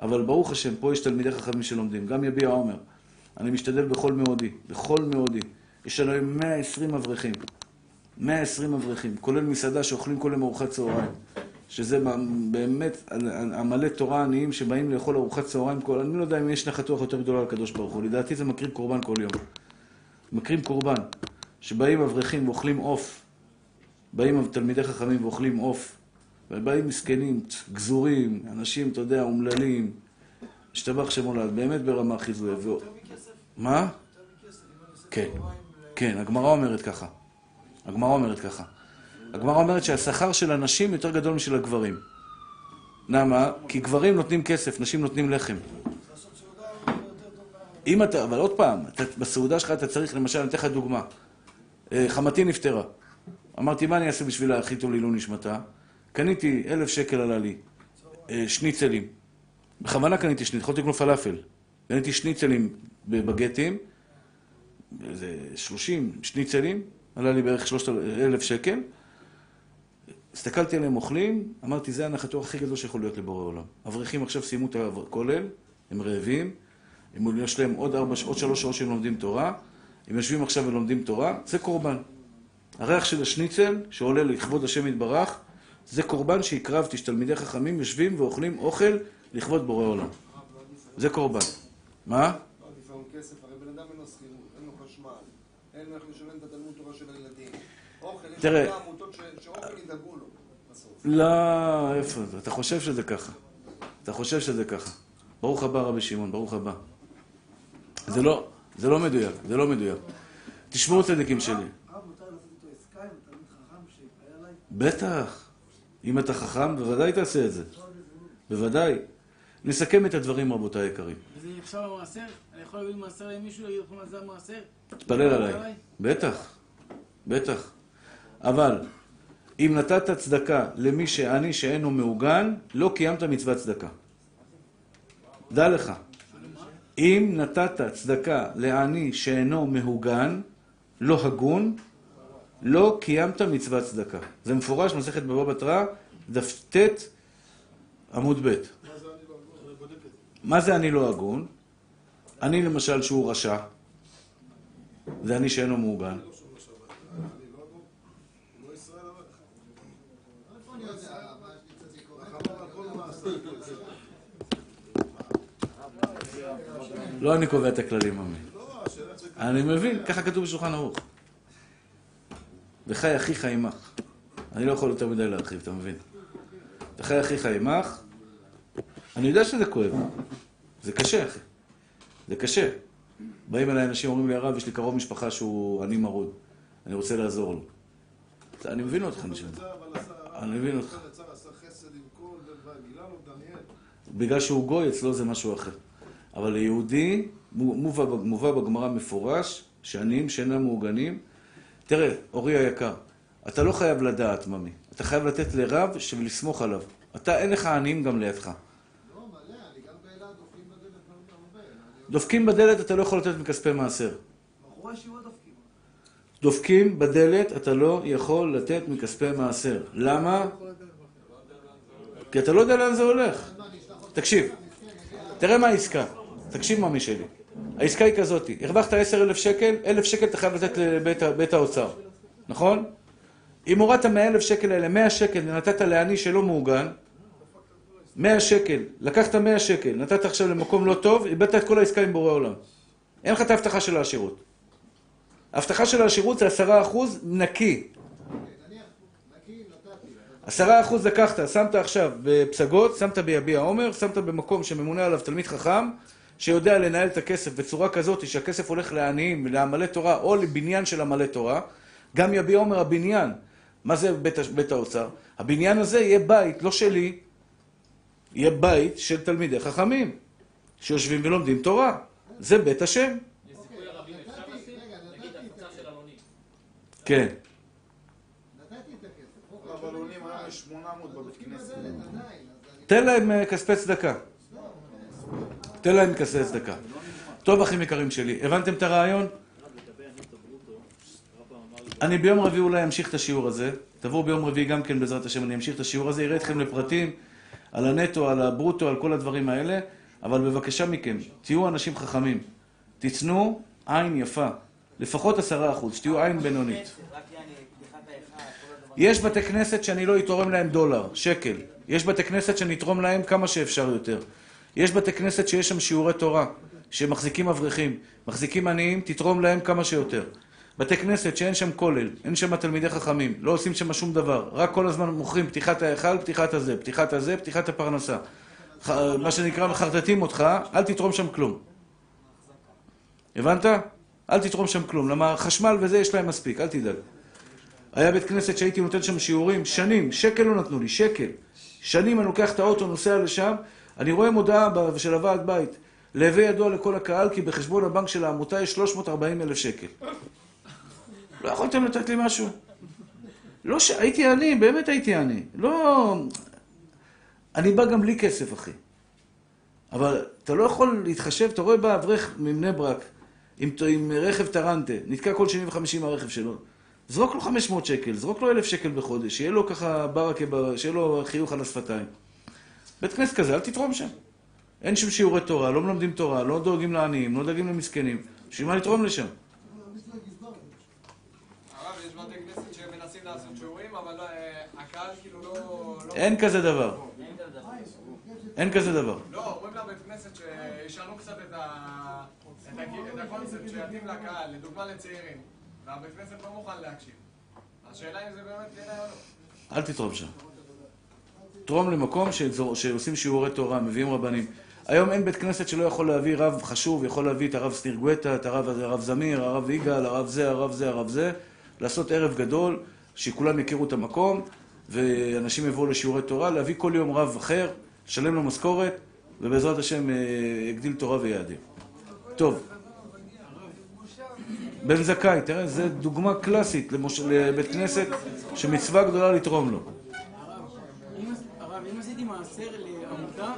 אבל ברוך השם, פה יש תלמידי חכמים שלומדים, גם יביע עומר. אני משתדל בכל מאודי, בכל מאודי. יש לנו היום 120 אברכים. 120 אברכים, כולל מסעדה שאוכלים כל יום ארוחת צהריים. שזה באמת המלא תורה עניים שבאים לאכול ארוחת צהריים כל... אני לא יודע אם יש נחת רוח יותר גדולה לקדוש ברוך הוא. לדעתי זה מקריב קורבן כל יום. מקריב קורבן. שבאים אברכים ואוכלים עוף. באים תלמידי חכמים ואוכלים עוף. ובאים מסכנים, גזורים, אנשים, אתה יודע, אומללים. השתבח שם הולד, באמת ברמה הכי זוהה. ו... מה? כן, כן, הגמרא אומרת ככה. הגמרא אומרת ככה. הגמרא אומרת שהשכר של הנשים יותר גדול משל הגברים. למה? כי גברים נותנים כסף, נשים נותנים לחם. אם אתה, אבל עוד פעם, אתה, בסעודה שלך אתה צריך, למשל, אני אתן לך דוגמה. אה, חמתי נפטרה. אמרתי, מה אני אעשה בשביל הכי טוב לעילוי נשמתה? קניתי, אלף שקל עלה לי, אה, שניצלים. בכוונה קניתי שניצלים, יכולתי לקנות פלאפל. קניתי שניצלים בבגטים, איזה שלושים שניצלים, עלה לי בערך שלושת אלף שקל. הסתכלתי עליהם אוכלים, אמרתי, זה הנחת רוח הכי גדול שיכול להיות לבורא עולם. אברכים עכשיו סיימו את הכולל, הם רעבים, הם יש להם עוד, ארבע, עוד שלוש שעות שהם לומדים תורה, הם יושבים עכשיו ולומדים תורה, זה קורבן. הריח של השניצל, שעולה לכבוד השם יתברך, זה קורבן שהקרבתי, שתלמידי חכמים יושבים ואוכלים אוכל לכבוד בורא עולם. זה קורבן. מה? תראה. לא, איפה זה? אתה חושב שזה ככה. אתה חושב שזה ככה. ברוך הבא רבי שמעון, ברוך הבא. זה לא, זה לא מדויק, זה לא מדויק. תשמעו צדיקים שלי. בטח. אם אתה חכם, בוודאי תעשה את זה. בוודאי. נסכם את הדברים, רבותיי היקרים. וזה נחשב המעשר? אני יכול להביא מעשר למישהו, להגיד לך מה זה המעשר? תתפלל עליי. בטח, בטח. אבל, אם נתת צדקה למי שעני שאינו מעוגן, לא קיימת מצוות צדקה. דע לך, אם נתת צדקה לעני שאינו מהוגן, לא הגון, לא קיימת מצוות צדקה. זה מפורש במסכת בבא בתרא, דף ט' עמוד ב'. מה זה אני לא הגון? אני למשל שהוא רשע, זה אני שאינו מעוגן. לא אני קובע את הכללים, עמי. אני מבין, ככה כתוב בשולחן ערוך. וחי אחיך עמך. אני לא יכול יותר מדי להרחיב, אתה מבין? וחי אחיך עמך, אני יודע שזה כואב. זה קשה, אחי. זה קשה. באים אליי אנשים, אומרים לי, הרב, יש לי קרוב משפחה שהוא עני מרוד. אני רוצה לעזור לו. אני מבין אותך, נשמע. אני מבין אותך. בגלל שהוא גוי, אצלו זה משהו אחר. אבל ליהודי, מובא, מובא בגמרא מפורש, שעניים שאינם מעוגנים. תראה, אורי היקר, אתה לא חייב לדעת, ממי. אתה חייב לתת לרב ולסמוך עליו. אתה, אין לך עניים גם לידך. לא, באילת דופקים בדלת אתה לא יכול לתת מכספי מעשר. דופקים. דופקים בדלת, אתה לא יכול לתת מכספי מעשר. למה? כי אתה לא יודע לאן זה הולך. תקשיב, תראה מה העסקה. תקשיב ממי שלי. העסקה היא כזאת, הרווחת עשר אלף שקל, אלף שקל אתה חייב לתת לבית האוצר, נכון? אם הורדת מהאלף שקל האלה, מאה שקל ונתת לעני שלא מעוגן, מאה שקל, לקחת מאה שקל, נתת עכשיו למקום לא טוב, איבדת את כל העסקה עם בורא עולם. אין לך את ההבטחה של העשירות. ההבטחה של העשירות זה עשרה אחוז נקי. עשרה אחוז לקחת, שמת עכשיו בפסגות, שמת ביביע עומר, שמת במקום שממונה עליו תלמיד חכם, שיודע לנהל את הכסף בצורה כזאת שהכסף הולך לעניים, לעמלי תורה, או לבניין של עמלי תורה, גם יביע עומר הבניין. מה זה בית, בית האוצר? הבניין הזה יהיה בית, לא שלי, יהיה בית של תלמידי חכמים, שיושבים ולומדים תורה. זה בית השם. כן. נתתי את הכסף. בלונים היה 800 בבית כנסת. תן להם אה, כספי צדקה. תן להם כספי צדקה. טוב, אחים יקרים שלי, הבנתם את הרעיון? אני ביום רביעי אולי אמשיך את השיעור הזה. תבואו ביום רביעי גם כן, בעזרת השם, אני אמשיך את השיעור הזה, אראה אתכם לפרטים, על הנטו, על הברוטו, על כל הדברים האלה, אבל בבקשה מכם, תהיו אנשים חכמים. תצנו עין יפה, לפחות עשרה אחוז, שתהיו עין בינונית. יש בתי כנסת שאני לא אתרום להם דולר, שקל. יש בתי כנסת שאני אתרום להם כמה שאפשר יותר. יש בתי כנסת שיש שם שיעורי תורה, שמחזיקים אברכים, מחזיקים עניים, תתרום להם כמה שיותר. בתי כנסת שאין שם כולל, אין שם תלמידי חכמים, לא עושים שם שום דבר, רק כל הזמן מוכרים פתיחת ההיכל, פתיחת הזה, פתיחת הזה, פתיחת הפרנסה. מה שנקרא, מחרטטים אותך, אל תתרום שם כלום. הבנת? אל תתרום שם כלום, למה חשמל וזה יש להם מספיק, אל תדאג. היה בית כנסת שהייתי נותן שם שיעורים, שנים, שקל לא נתנו לי, שקל. שנים אני לוקח את האוטו, נוסע לשם, אני רואה מודעה של הוועד בית. להווה ידוע לכל הקהל כי בחשבון הבנק של העמותה יש 340 אלף שקל. לא יכולתם לתת לי משהו? לא ש... הייתי עני, באמת הייתי עני. לא... אני בא גם בלי כסף, אחי. אבל אתה לא יכול להתחשב, אתה רואה בא אברך מבני ברק עם, עם רכב טרנטה, נתקע כל שני וחמישי מהרכב שלו. זרוק לו 500 שקל, זרוק לו 1,000 שקל בחודש, שיהיה לו ככה ברכה, שיהיה לו חיוך על השפתיים. בית כנסת כזה, אל תתרום שם. אין שם שיעורי תורה, לא מלמדים תורה, לא דואגים לעניים, לא דואגים למסכנים. בשביל מה לתרום לשם? אה, כאילו לא... לא- אין כזה דבר. אין כזה דבר. לא, אומרים לבית כנסת שישנו קצת את הקונספט שיתאים לקהל, לדוגמה לצעירים. והבית כנסת לא מוכן להקשיב. השאלה אם זה באמת כדאי או לא. אל תתרום שם. תרום למקום שעושים שיעורי תורה, מביאים רבנים. היום אין בית כנסת שלא יכול להביא רב חשוב, יכול להביא את הרב סטיר גואטה, את הרב, זמיר, הרב יגאל, הרב זה, הרב זה, הרב זה, לעשות ערב גדול, שכולם יכירו את המקום, ואנשים יבואו לשיעורי תורה, להביא כל יום רב אחר, לשלם לו משכורת, ובעזרת השם אה, יגדיל תורה ויעדים. טוב. בן זכאי, תראה, זו דוגמה קלאסית. לבית כנסת שמצווה גדולה לתרום לו. מעשר לעמותה,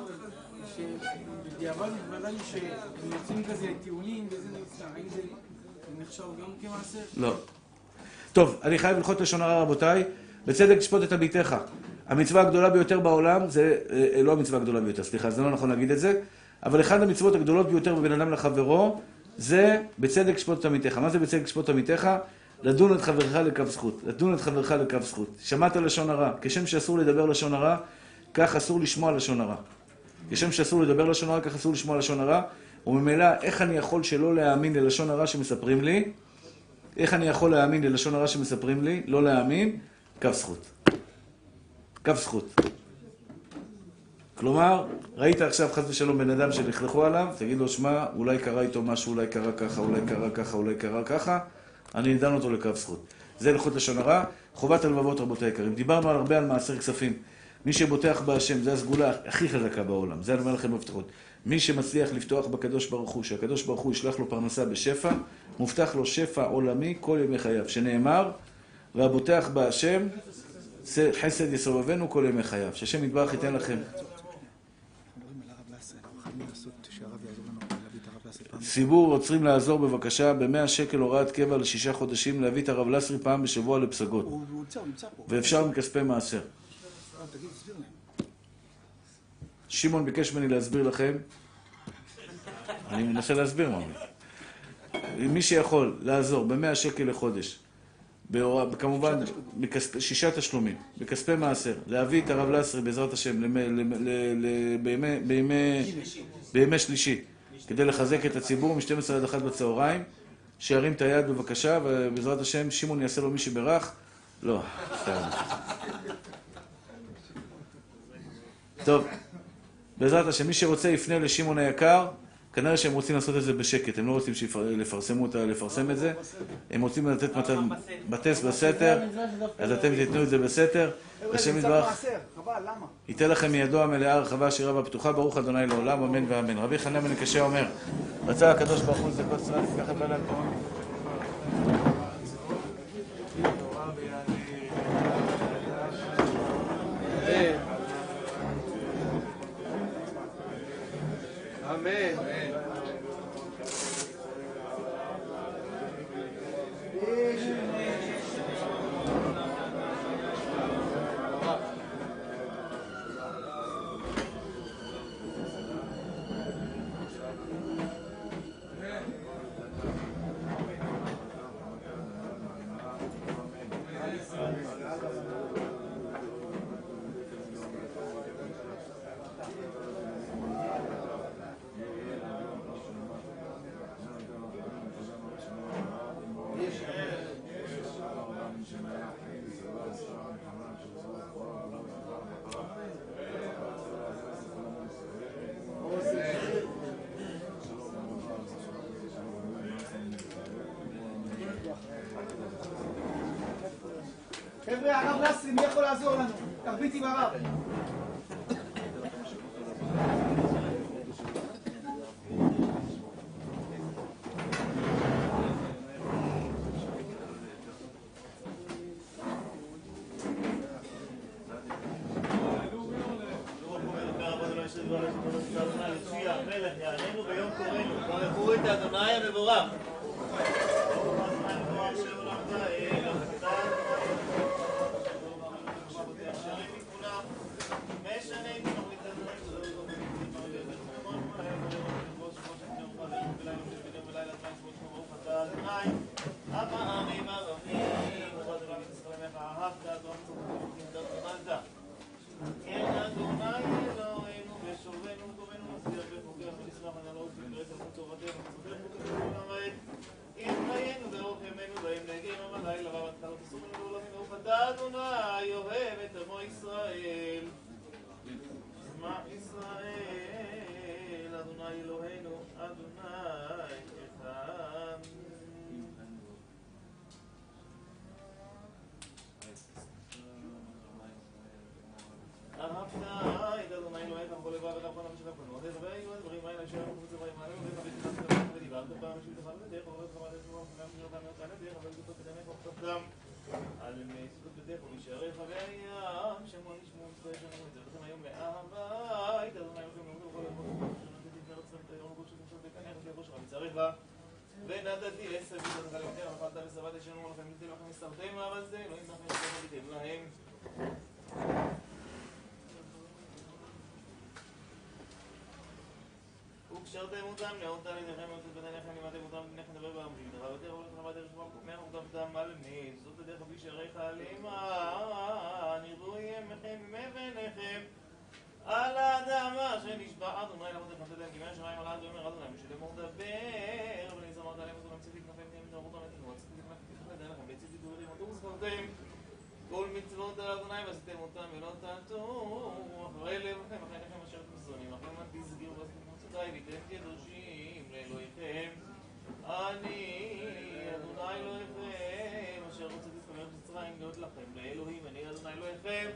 שבדיעבד התוודע לי שהם יוצאים כזה טיעונים וזה נפצע, האם זה נחשב גם כמעשר? לא. טוב, אני חייב הלכות לשון הרע, רבותיי. בצדק תשפוט את עמיתך. המצווה הגדולה ביותר בעולם זה, אה, לא המצווה הגדולה ביותר, סליחה, זה לא נכון להגיד את זה, אבל אחת המצוות הגדולות ביותר בבין אדם לחברו, זה בצדק תשפוט את עמיתך. מה זה בצדק תשפוט את עמיתך? לדון את חברך לכף זכות. לדון את חברך לכף זכות. שמעת לשון הרע. כשם שאסור לדבר לשון הרע, כך אסור לשמוע לשון הרע. כשם שאסור לדבר לשון הרע, כך אסור לשמוע לשון הרע. וממילא, איך אני יכול שלא להאמין ללשון הרע שמספרים לי? איך אני יכול להאמין ללשון הרע שמספרים לי? לא להאמין, כף זכות. כף זכות. כלומר, ראית עכשיו חס ושלום בן אדם שלכלכו עליו, תגיד לו, שמע, אולי קרה איתו משהו, אולי קרה ככה, אולי קרה ככה, אולי קרה ככה, אני אדן אותו לכף זכות. זה הלכות לשון הרע, חובת הלבבות רבותי היקרים. דיברנו הרבה על מעשר כספים. מי שבוטח בהשם, זה הסגולה הכי חזקה בעולם, זה אני אומר לכם מבטחות. מי שמצליח לפתוח בקדוש ברוך הוא, שהקדוש ברוך הוא ישלח לו פרנסה בשפע, מובטח לו שפע עולמי כל ימי חייו, שנאמר, והבוטח בהשם, חסד יסובבנו כל ימי חייו. שהשם יתברך ייתן לכם. ציבור רוצים לעזור בבקשה ב-100 שקל הוראת קבע לשישה חודשים להביא את הרב לסרי פעם בשבוע לפסגות. ואפשר מכספי מעשר. שמעון ביקש ממני להסביר לכם. אני מנסה להסביר מה. מי שיכול לעזור ב-100 שקל לחודש, בהוראה, כמובן. שישה תשלומים, בכספי מעשר, להביא את הרב לסרי בעזרת השם למ... למ... בימי... בימי... בימי שלישי, כדי לחזק את הציבור מ-12 עד 1 בצהריים, שירים את היד בבקשה, ובעזרת השם שמעון יעשה לו מי שברך. לא, סתם. טוב, בעזרת השם, מי שרוצה יפנה לשמעון היקר, כנראה שהם רוצים לעשות את זה בשקט, הם לא רוצים שיפרסמו אותה, לפרסם את זה. הם רוצים לתת מתן בטס בסתר, אז אתם תיתנו את זה בסתר. השם יתברך, ייתן לכם מידו המלאה הרחבה השירה והפתוחה, ברוך אדוני לעולם, אמן ואמן. רבי חנן בן קשה אומר, רצה הקדוש ברוך הוא לזכות ישראל, תיקח את בעלי הכהן. אמן. חבר'ה, הרב לסרי, מי יכול לעזור לנו? תרביץ עם הרב. ברכו את אדוני המבורך. אדוני אוהב את עמו ישראל. שמע ישראל, אדוני אלוהינו, אדוני אחד. אהבת את אדוני אלוהיך בכל לבב וכל נפשך וכל מאודך והיו הדברים האלה אשר אנחנו בצבעים האלה ובך ותנשאת ודיברת פעם בשביל תאכל בדרך וברך חמת את שמם וגם שנותם יוצא לדרך אבל גופות בדמך וכתבתם על מסיבות בדרך ובשעריך והים שמוע נשמעו מצווה ישנו את זה לכם היום לאהבה את אדוני אלוהיכם לאמור בכל לבב ונתתי את ארץ צלם תירון גוש ותמשל וקנח ובראש רם צריך בה ונתתי עשר ביטות חלקתם ואכלת ושבעת ישנו לכם ניתן לכם מסרתם אבל זה לא ימנח לכם ותיתן להם וקשרתם אותם נאותה לידיכם ואותת בדניכם לימדתם אותם בניכם דבר בעמדים דבר יותר הולך לך בדרך שמם קומח וקמתם על מי זאת הדרך בשעריך למען ירדו ימיכם מבניכם על האדמה שנשבע אדוני למות את נתתם כימי השמיים על האד ואומר אדוני בשביל אמור זמרת עליהם אותם ציפי כנפים תהיה מתארות המתנו ציפי כנפים תהיה לכם וציפי תורידים אותו וזכרתם כל מצוות על אדוני ועשיתם אותם ולא תעתו. אחרי לבכם אחרי לכם אשר אתם שונאים אחרי מה תסגרו ועשיתם ויתן קדושים לאלוהיכם. אני אדוני אלוהיכם אשר רוצה תסתמך מצרים להיות לכם לאלוהים אני אדוני אלוהיכם.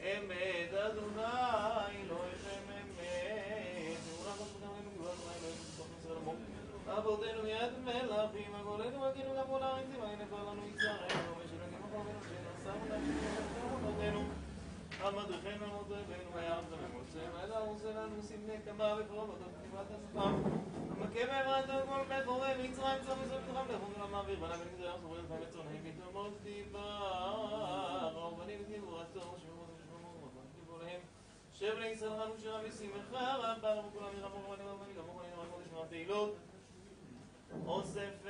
אמת אדוני אלוהיכם אבותינו מיד מלכים הגולנו הגינו גם מול הארצים הנה כבר לנו יצרנו ושלגים אחרינו שנשאנו להם אבותינו המדריכנו על מות רבינו ויעם זממוצם אלא עושה לנו סמלי כמה ופרום אותו כתיבת הזכם המכה בהמרתו כל בכורי מצרים צום וזאת תוכם לחום ולמעביר בנה בנגזר ים סוברים לפעמים צונאים פתאומות דיבר ובנים דיבורתו שמות ושמות דיבו להם שב בני ישראל רנו שירה בשמחה רבה רבו כולם ירמו רבנים רבנים מוכנים רק קודש מר אוסף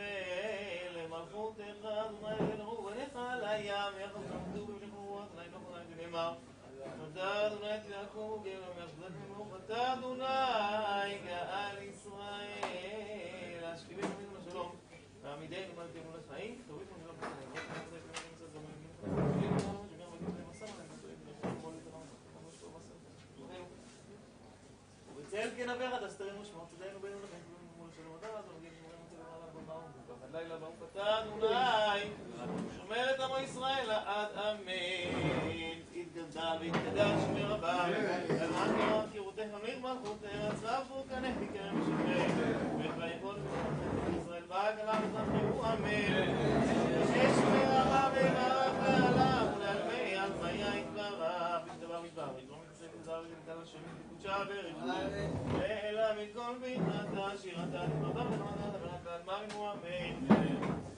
למלכותך אדוני אלוהו ולך על הים יחד עמדו במשך רוח אדוני לא חונן ונאמר תודה אדוני יעקב וגאל ומאחדת ממוך אתה אדוני גאל ישראל השכיבים תמיד לשלום ועמידנו מלכנו לחיים כתובים לנו גם ובצל כנביך תסתרנו שמות צדנו בינו לכם לילה ברוך אתה אדוני, שומר את עמו ישראל עד אמן. יתגדל ויתקדש שמי רבה, אלמד תורה קירותיך מלך מלכותך, צבו כנך מכרם משכם, ויכול ישראל בעגלה ותחריבו אמן. שיש שמי רבה ויברך לעליו, ולעלמי עלמיה יתברך, וישתבח ויתברך, ויתרום את ישראל כזר ונתן השם מקודשה וריבו, من كل فتنة شيرة وضرب وضرب الأكبر ممنوع منه